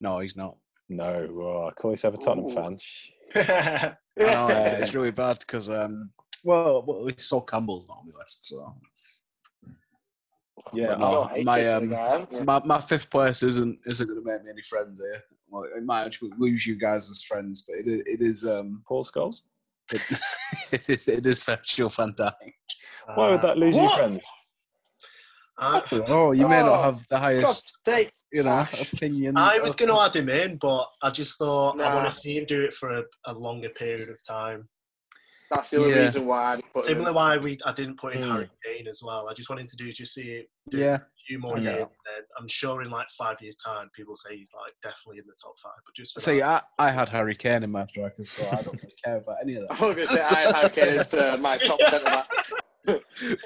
Speaker 3: No, he's not.
Speaker 1: No, oh, I call yourself a Tottenham
Speaker 4: Ooh.
Speaker 1: fan. Sh-
Speaker 3: I know, uh, it's really bad because, um, well, well, we saw Campbell's not on the list, so.
Speaker 1: Yeah,
Speaker 3: no, my,
Speaker 4: you for the
Speaker 3: um,
Speaker 4: guy.
Speaker 3: My, my fifth place isn't isn't going to make me any friends here. Well, it might actually lose you guys as friends, but it is, it is um
Speaker 1: Paul Scholes?
Speaker 3: it, it is it is Virgil van Dijk.
Speaker 1: Why would that lose you
Speaker 2: What?
Speaker 1: friends?
Speaker 2: I,
Speaker 3: Oh, you may
Speaker 4: Oh,
Speaker 3: not have the highest,
Speaker 4: God's sake.
Speaker 3: you know,
Speaker 4: Ash.
Speaker 3: opinion.
Speaker 2: I was going to add him in, but I just thought I want to see him do it for a, a longer period of time.
Speaker 4: That's the only
Speaker 3: Yeah.
Speaker 4: reason why I didn't put him
Speaker 2: Similar
Speaker 4: in.
Speaker 2: why we I didn't put in
Speaker 1: Hmm.
Speaker 2: Harry Kane as well. I just wanted to do just see it do
Speaker 3: Yeah,
Speaker 2: a few more
Speaker 3: I get
Speaker 2: years.
Speaker 3: it.
Speaker 2: Then I'm sure in like five years' time, people say he's like definitely in the top five. But just for
Speaker 3: see,
Speaker 2: that,
Speaker 3: I, I had Harry Kane in my strikers, so I don't really care about any of that.
Speaker 4: I
Speaker 3: that.
Speaker 4: was going to say I had Harry Kane as uh, my top centre back.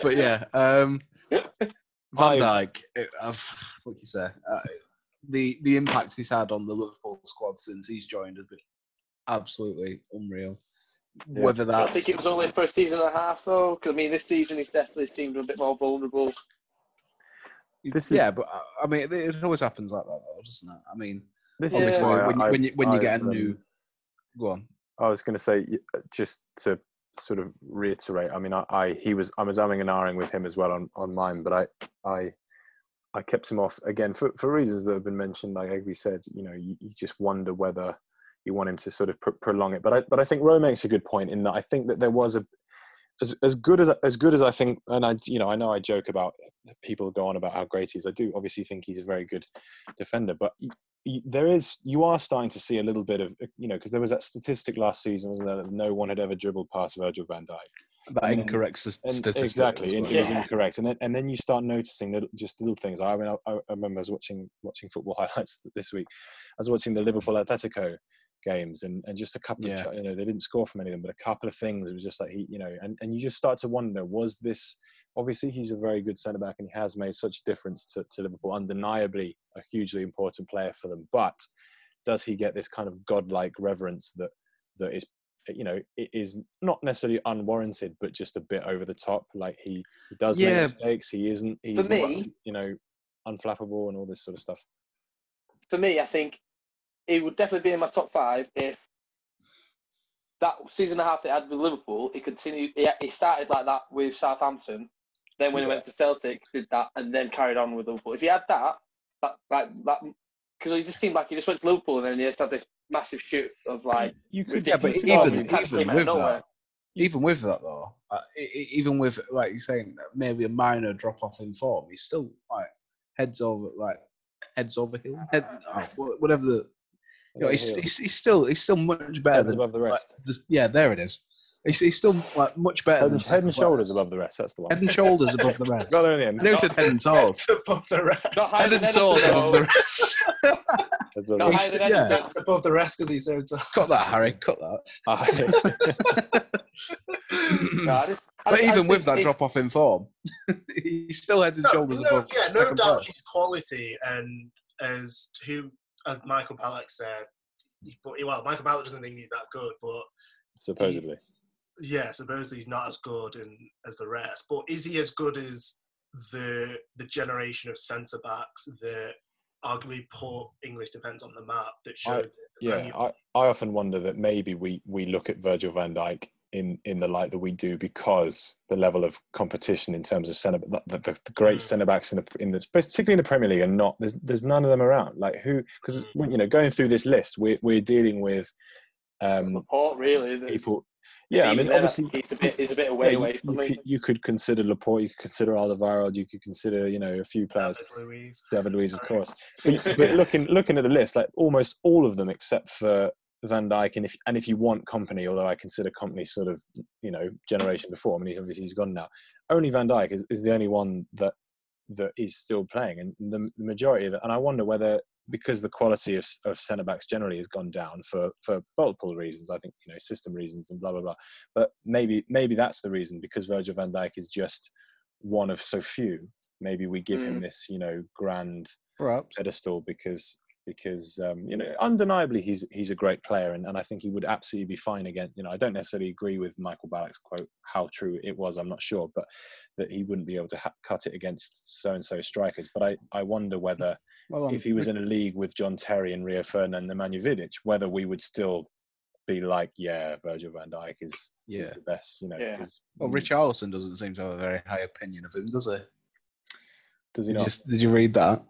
Speaker 3: But yeah, um, Van Dijk, I've, what you say? Uh, the the impact he's had on the Liverpool squad since he's joined has been absolutely unreal.
Speaker 1: Yeah.
Speaker 3: Whether
Speaker 4: I think it was only for a season and a half though, because I mean this season he's definitely seemed a bit more vulnerable.
Speaker 1: This is-
Speaker 3: yeah, but uh, I mean, it, it always happens like that, though, doesn't it? I mean,
Speaker 1: This is why
Speaker 3: when,
Speaker 1: I,
Speaker 3: when you when you get
Speaker 1: I've,
Speaker 3: a new,
Speaker 1: um,
Speaker 3: go on.
Speaker 1: I was going to say just to sort of reiterate. I mean, I, I he was I was umming and ahhing with him as well on, on mine, but I I I kept him off again for, for reasons that have been mentioned. Like Egby said, you know, you, you just wonder whether you want him to sort of pr- prolong it. But I but I think Rowe makes a good point in that I think that there was a as, as good as as good as I think, and I you know I know I joke about people go on about how great he is. I do obviously think he's a very good defender, but there is you are starting to see a little bit of uh, you know because there was that statistic last season, wasn't there? That no one had ever dribbled past Virgil Van Dijk.
Speaker 3: That
Speaker 1: and-
Speaker 3: incorrect s-
Speaker 1: And
Speaker 3: statistic.
Speaker 1: exactly, and
Speaker 3: well.
Speaker 1: it was
Speaker 4: Yeah.
Speaker 1: incorrect. And then and then you start noticing little, just little things. I mean, I, I remember I was watching watching football highlights this week. I was watching the Liverpool Atletico games, and, and just a couple of
Speaker 3: Yeah.
Speaker 1: ch- you know they didn't score from any of them, but a couple of things. It was just like he, you know, and, and you just start to wonder: was this? Obviously, he's a very good centre back, and he has made such a difference to, to Liverpool. Undeniably, a hugely important player for them. But does he get this kind of godlike reverence that that is you know it is not necessarily unwarranted but just a bit over the top like he, he does
Speaker 3: Yeah.
Speaker 1: make mistakes he isn't he's
Speaker 4: me-
Speaker 1: not, you know unflappable and all this sort of stuff
Speaker 4: For me, I think he would definitely be in my top five if that season and a half they had with Liverpool, he continued. He started like that with Southampton. Then when he went to Celtic, did that, and then carried on with Liverpool. If he had that, that like that, because he just seemed like he just went to Liverpool and then he just had this massive shoot of like
Speaker 1: you could
Speaker 3: Yeah, but
Speaker 4: ridiculous
Speaker 3: even-
Speaker 4: performance. It kind of
Speaker 3: even
Speaker 4: came out of
Speaker 3: with that, even with that though, uh, even with like you're saying, maybe a minor drop off in form, he's still like heads over, like heads over heels, head, oh, whatever the. You know, he's, he's, he's still he's still much better
Speaker 1: heads
Speaker 3: than
Speaker 1: above the
Speaker 3: like,
Speaker 1: rest
Speaker 3: the- yeah, there it is. He's, he's still like much better
Speaker 1: head,
Speaker 3: than
Speaker 1: and- head and
Speaker 3: second
Speaker 1: shoulders above the rest that's the one
Speaker 3: Head and shoulders above the rest.
Speaker 1: got there in the end
Speaker 3: I know he said head and toes.
Speaker 2: above the rest.
Speaker 3: Head and toes above the rest.
Speaker 1: Heads above the
Speaker 4: Not
Speaker 1: rest.
Speaker 4: higher than
Speaker 3: Yeah.
Speaker 2: Above the rest because he's so tough.
Speaker 3: Cut that, Harry. Cut that.
Speaker 1: Ah,
Speaker 4: no, I just, I
Speaker 3: But
Speaker 4: just-
Speaker 3: even
Speaker 4: just
Speaker 3: with that drop off in form, he's still head and
Speaker 2: No,
Speaker 3: shoulders
Speaker 2: no,
Speaker 3: above.
Speaker 2: yeah, no doubt
Speaker 3: place.
Speaker 2: his quality and as who as Michael Ballack said, he, but well, Michael Ballack doesn't think he's that good, but
Speaker 1: supposedly
Speaker 2: yeah, supposedly he's not as good in, as the rest. But is he as good as the the generation of centre backs that arguably put English defence on the map that showed? the
Speaker 1: yeah I, I often wonder that maybe we we look at Virgil van Dijk in in the light that we do because the level of competition in terms of centre the, the, the great
Speaker 2: Mm.
Speaker 1: centre backs in the in the particularly in the Premier League are not there's there's none of them around like who because
Speaker 2: Mm.
Speaker 1: you know going through this list we're we're dealing with um
Speaker 4: Laporte, really.
Speaker 1: people yeah I mean obviously
Speaker 4: he's a bit, he's a bit
Speaker 1: yeah,
Speaker 4: away
Speaker 1: you,
Speaker 4: away
Speaker 1: you
Speaker 4: from me.
Speaker 1: could, you could consider Laporte you could consider Alderweireld you could consider you know a few players
Speaker 2: David Luiz.
Speaker 1: David Luiz of
Speaker 2: Sorry.
Speaker 1: course but, but looking looking at the list, like almost all of them except for Van Dijk, and if and if you want Kompany, although I consider Kompany sort of you know generation before. I mean, obviously he's gone now. Only Van Dijk is, is the only one that that is still playing, and the, the majority of it. And I wonder whether because the quality of, of centre backs generally has gone down for for multiple reasons. I think you know system reasons and blah blah blah. But maybe maybe that's the reason because Virgil Van Dijk is just one of so few. Maybe we give him
Speaker 4: Mm.
Speaker 1: this you know grand
Speaker 3: Perhaps.
Speaker 1: pedestal because because um, you know undeniably he's he's a great player and, and I think he would absolutely be fine again. You know I don't necessarily agree with Michael Ballack's quote how true it was I'm not sure but that he wouldn't be able to ha- cut it against so and so strikers. But I I wonder whether
Speaker 3: Well, um,
Speaker 1: if he was in a league with John Terry and Rio Ferdinand and Nemanja Vidic whether we would still be like yeah Virgil Van Dijk is, is the best you know
Speaker 4: Yeah.
Speaker 1: 'cause-
Speaker 3: Well, Richarlison doesn't seem to have a very high opinion of him, does he?
Speaker 1: does he
Speaker 3: Did
Speaker 1: not
Speaker 3: you, did you read that?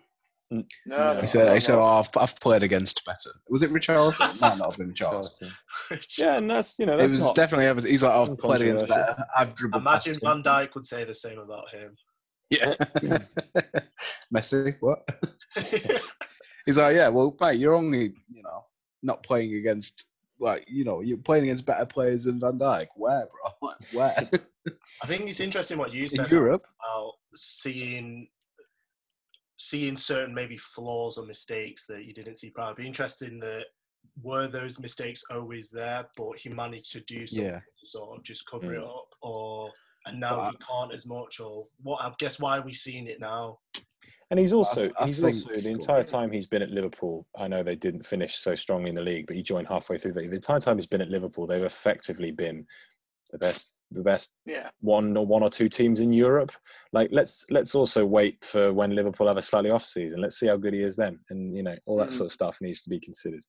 Speaker 4: No,
Speaker 1: No.
Speaker 3: He
Speaker 4: no,
Speaker 3: said,
Speaker 4: no,
Speaker 3: he said oh, I've, I've played against better. Was it Richarlison? It might not have been Richarlison.
Speaker 1: yeah and that's you know
Speaker 3: It was
Speaker 1: not
Speaker 3: definitely ever. He's like, I've played against better. I've dribbled
Speaker 2: Imagine. Van Dijk would say the same about him.
Speaker 3: Yeah. Messi, what? He's like, yeah, well, mate, you're only, you know, not playing against, like, you know, you're playing against better players than Van Dijk. Where, bro? Where?
Speaker 2: I think it's interesting what you said
Speaker 3: In
Speaker 2: said
Speaker 3: Europe?
Speaker 2: about seeing seeing certain maybe flaws or mistakes that you didn't see prior. It'd be interesting that were those mistakes always there, but he managed to do something
Speaker 3: Yeah.
Speaker 2: to sort of just cover
Speaker 1: Mm.
Speaker 2: it up, or and now
Speaker 3: Well,
Speaker 2: he can't as much, or what? I guess why are we seeing it now?
Speaker 1: And he's also
Speaker 3: I
Speaker 1: he's also the entire time he's been at Liverpool. I know they didn't finish so strongly in the league, but he joined halfway through. The, the entire time he's been at Liverpool, they've effectively been the best, the best
Speaker 4: Yeah,
Speaker 1: one or one or two teams in Europe. Like let's let's also wait for when Liverpool have a slightly off season. Let's see how good he is then, and you know all that
Speaker 4: Mm.
Speaker 1: sort of stuff needs to be considered.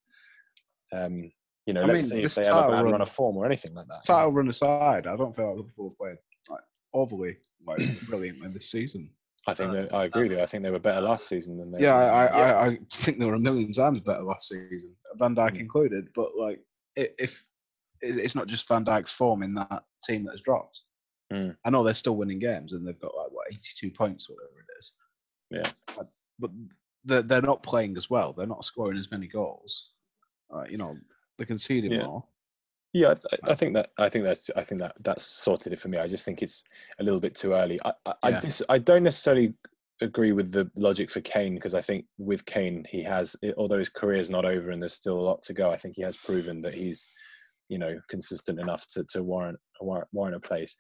Speaker 1: Um, you know,
Speaker 3: I
Speaker 1: let's
Speaker 3: mean,
Speaker 1: see if they have a bad
Speaker 3: run-
Speaker 1: run of form or anything like that.
Speaker 3: Title run aside, I don't feel like Liverpool played like overly like brilliantly this season.
Speaker 1: I think that I agree with you. I think they were better last season than they.
Speaker 3: Yeah,
Speaker 1: were.
Speaker 3: I, I, I, I think they were a million times better last season, Van Dijk
Speaker 1: Mm.
Speaker 3: included. But like, if it- it's not just Van Dijk's form in that team that has dropped.
Speaker 1: Mm.
Speaker 3: I know they're still winning games and they've got like what eighty-two points, whatever it is.
Speaker 1: Yeah.
Speaker 3: But they're they're not playing as well. They're not scoring as many goals. Uh, you know, they're conceding
Speaker 1: Yeah.
Speaker 3: more.
Speaker 1: Yeah, I, I think that I think that's I think that that's sorted it for me. I just think it's a little bit too early. I I, I, dis, I don't necessarily agree with the logic for Kane because I think with Kane he has although his career is not over and there's still a lot to go. I think he has proven that he's you know consistent enough to, to warrant warrant warrant a place.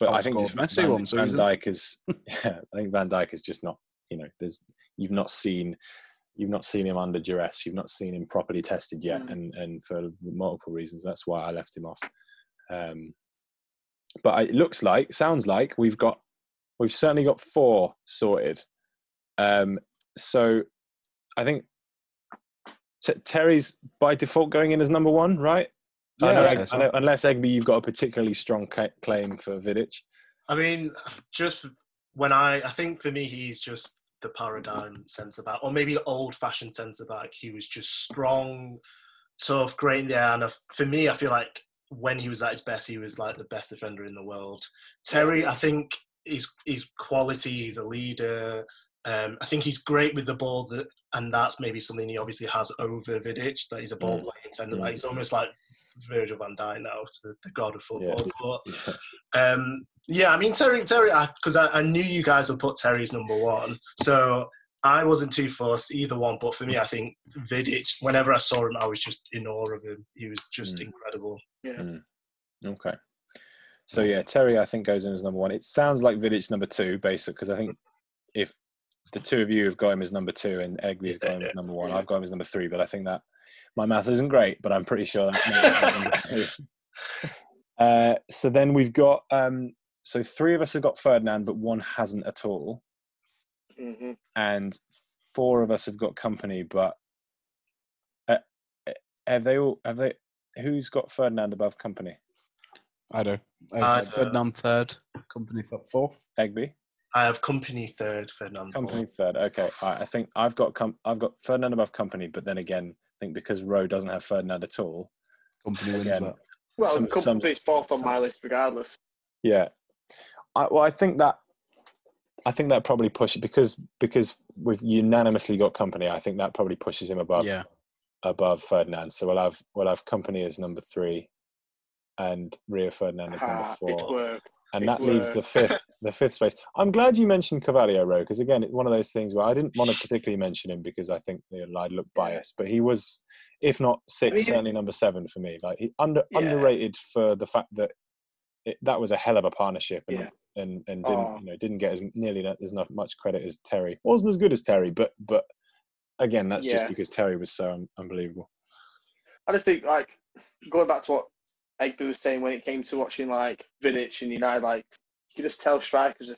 Speaker 1: But I think just Van,
Speaker 3: one
Speaker 1: Van. Dijk is yeah, I think Van Dijk is just not you know there's you've not seen you've not seen him under duress. You've not seen him properly tested yet,
Speaker 4: Mm.
Speaker 1: and and for multiple reasons, that's why I left him off. Um, but it looks like, sounds like we've got, we've certainly got four sorted. Um, so I think T- Terry's by default going in as number one, right? I
Speaker 3: Yeah,
Speaker 1: know,
Speaker 3: I'd
Speaker 1: Egg-
Speaker 3: say so.
Speaker 1: I know- unless Egby, you've got a particularly strong ca- claim for Vidic.
Speaker 2: I mean, just when I, I think for me, he's just the paradigm centre back, or maybe the old-fashioned centre back. He was just strong, tough, great in the air, and for me, I feel like when he was at his best, he was like the best defender in the world. Terry, I think his his quality, he's a leader. Um, I think he's great with the ball, that, and that's maybe something he obviously has over Vidic. That he's a ball
Speaker 1: Mm.
Speaker 2: playing centre
Speaker 1: Mm.
Speaker 2: back. He's almost like Virgil van Dijk now, to the, the god of
Speaker 1: Yeah.
Speaker 2: football. But um, yeah, I mean Terry, Terry, because I, I, knew you guys would put Terry's number one, so I wasn't too fussed either one. But for me, I think Vidic. Whenever I saw him, I was just in awe of him. He was just
Speaker 1: Mm.
Speaker 2: incredible.
Speaker 1: Okay. So yeah, Terry I think goes in as number one. It sounds like Vidic number two, basic, because I think if the two of you have got him as number two and Egby has got him as number one, I've got him as number three. But I think that my math isn't great, but I'm pretty sure that makes it. Uh, so then we've got um, so three of us have got Ferdinand, but one hasn't at all,
Speaker 4: hmm
Speaker 1: and four of us have got Kompany, but uh, uh, have they all? Have they? Who's got Ferdinand above Kompany?
Speaker 3: I do.
Speaker 2: I
Speaker 3: Uh,
Speaker 2: do.
Speaker 3: Ferdinand third, Kompany th- fourth.
Speaker 1: Egby.
Speaker 2: I have Kompany third, Fernando.
Speaker 1: Kompany third. Okay, all right. I think I've got com- I've got Ferdinand above Kompany, but then again, I think because Rowe doesn't have Ferdinand at all.
Speaker 3: Kompany wins
Speaker 1: Again,
Speaker 3: that.
Speaker 4: Well,
Speaker 1: Some- some-
Speaker 4: fourth on my list, regardless.
Speaker 1: Yeah. I, well, I think that I think that probably pushes because because we've unanimously got Kompany. I think that probably pushes him above
Speaker 3: Yeah.
Speaker 1: above Ferdinand. So we'll have we'll have Kompany as number three, and Rio Ferdinand as number
Speaker 4: Ah, it
Speaker 1: four. And that leaves the fifth the fifth space. I'm glad you mentioned Carvalho Rowe because again, it's one of those things where I didn't want to particularly mention him because I think you know, I'd look biased, but he was, if not six,
Speaker 4: mean-
Speaker 1: certainly number seven for me. Like he under
Speaker 4: Yeah.
Speaker 1: underrated for the fact that it, that was a hell of a partnership and
Speaker 4: Yeah.
Speaker 1: and, and didn't
Speaker 4: Oh.
Speaker 1: you know didn't get as nearly that- as much credit as Terry. wasn't as good as Terry, but but again, that's just because Terry was so un- unbelievable.
Speaker 4: I just think like going back to what Egby was saying when it came to watching like Vidic and United, like you could just tell strikers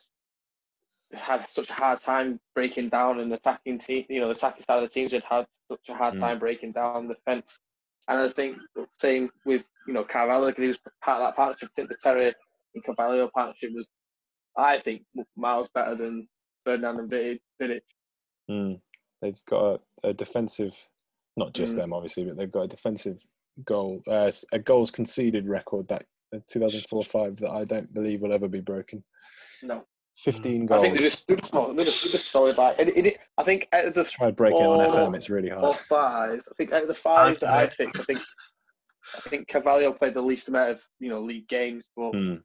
Speaker 4: had such a hard time breaking down and attacking team. You know, the attacking side of the teams had had such a hard
Speaker 1: Mm.
Speaker 4: time breaking down the defence. And I think same with you know Carvalho, because he was part of that partnership. I think the Terry and Carvalho partnership was, I think, miles better than Ferdinand and. Vidic.
Speaker 1: Mm. They've got a, a defensive, not just
Speaker 4: Mm.
Speaker 1: them obviously, but they've got a defensive goal, uh, s- a goals conceded record that uh, 2004-5 that I don't believe will ever be broken.
Speaker 4: No,
Speaker 1: 15 goals.
Speaker 4: I think they're just they're just, they're just, they're just solid. Like, it, it, I think out of the
Speaker 1: Tried breaking it on FM. It's really
Speaker 4: or
Speaker 1: hard.
Speaker 4: five. I think out of the five that I picked, I think I think Carvalho played the least amount of you know league games, but
Speaker 1: Mm.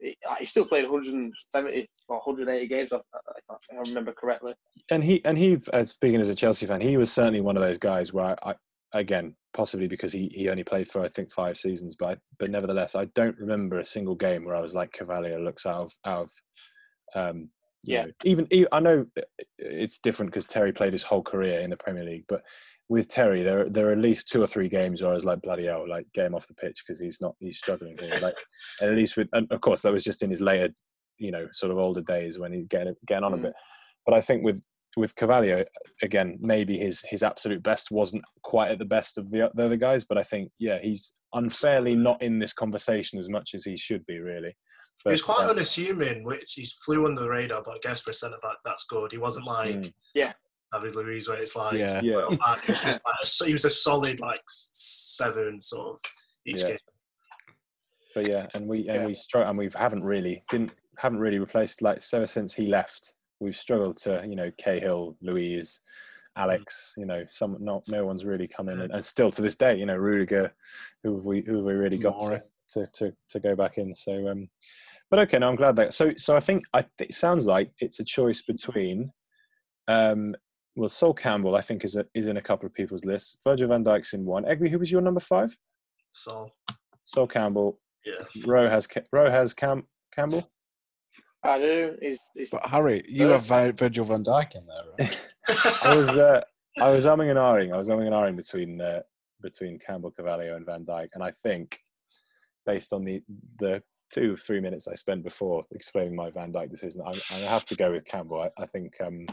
Speaker 4: he, he still played 170 or 180 games. If I, if I remember correctly.
Speaker 1: And he and he, as speaking as a Chelsea fan, he was certainly one of those guys where I, I again possibly because he, he only played for I think five seasons, but I, but nevertheless I don't remember a single game where I was like Carvalho looks out of out of um,
Speaker 4: Yeah.
Speaker 1: know, even, even I know it's different because Terry played his whole career in the Premier League, but with Terry, there there are at least two or three games where I was like bloody hell, like get him off the pitch because he's not he's struggling here. Like and at least with and of course that was just in his later, you know, sort of older days when he getting getting on a
Speaker 4: Mm.
Speaker 1: bit. But I think with with Carvalho again, maybe his his absolute best wasn't quite at the best of the, the other guys, but I think yeah, he's unfairly not in this conversation as much as he should be really.
Speaker 2: He was quite
Speaker 1: um,
Speaker 2: unassuming, which he flew under the radar, but I guess for a centre back, that's good. He wasn't like
Speaker 1: Mm.
Speaker 4: Yeah.
Speaker 2: David Luiz, where it's like,
Speaker 3: Yeah.
Speaker 1: yeah,
Speaker 2: well. He was just like a, he was a solid like seven sort of each
Speaker 1: Yeah.
Speaker 2: game.
Speaker 1: but yeah, and we and
Speaker 4: Yeah.
Speaker 1: we struggle, and we haven't really didn't haven't really replaced like ever since he left. We've struggled to you know Cahill, Luiz, Alex. You know, some not no one's really come in, and, and still to this day, you know, Rudiger, who have we who have we really got to, to, to to go back in. So, um, but okay, no, I'm glad that. So so I think I it sounds like it's a choice between, um, well, Sol Campbell I think is a, is in a couple of people's lists. Virgil Van Dijk's in one. Egby, who was your number five?
Speaker 2: Sol.
Speaker 1: Sol Campbell.
Speaker 2: yeah,
Speaker 1: Rowe has Ca- Rowe has Cam Campbell.
Speaker 4: I do. He's, he's
Speaker 3: But Harry, you have Vi- Virgil van Dijk in there. Right?
Speaker 1: I was uh, I was umming and ahhing. I was umming and ahhing between uh, between Campbell, Carvalho, and Van Dijk, and I think based on the the two three minutes I spent before explaining my Van Dijk decision, I, I have to go with Campbell. I, I think. Um,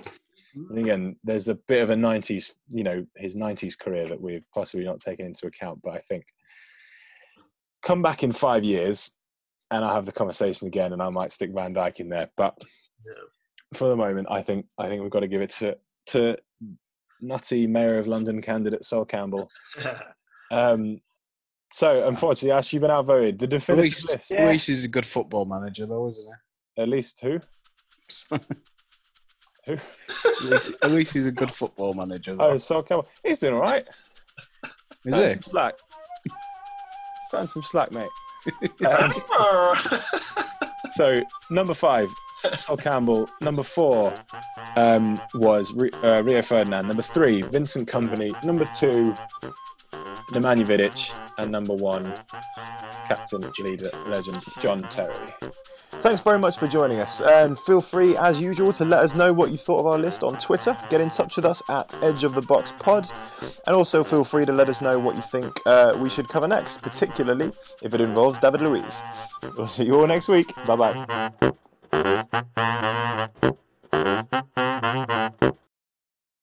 Speaker 1: and again, there's a bit of a '90s, you know, his '90s career that we've possibly not taken into account. But I think come back in five years, and I'll have the conversation again, and I might stick Van Dijk in there. But
Speaker 2: Yeah.
Speaker 1: for the moment, I think I think we've got to give it to to nutty Mayor of London candidate Sol Campbell. Um, so unfortunately, Ash, you've been outvoted. The definitive
Speaker 3: Luis,
Speaker 1: list.
Speaker 4: Yeah.
Speaker 3: Luis is a good football manager, though, isn't he?
Speaker 1: At least who?
Speaker 3: he?
Speaker 1: Who?
Speaker 3: Luis, Luis is a good football manager,
Speaker 1: Oh,
Speaker 3: though.
Speaker 1: Sol Campbell. He's doing all right.
Speaker 3: is
Speaker 1: Found
Speaker 3: he?
Speaker 1: some slack. Found some slack, mate. Um, so number five, Sol Campbell. Number four um, was uh, Rio Ferdinand. Number three, Vincent Kompany. Number two, Nemanja Vidic, and number one, captain, leader, legend John Terry. Thanks very much for joining us, and feel free, as usual, to let us know what you thought of our list on Twitter. Get in touch with us at Edge of the Box Pod, and also feel free to let us know what you think uh, we should cover next, particularly if it involves David Luiz. We'll see you all next week. Bye bye.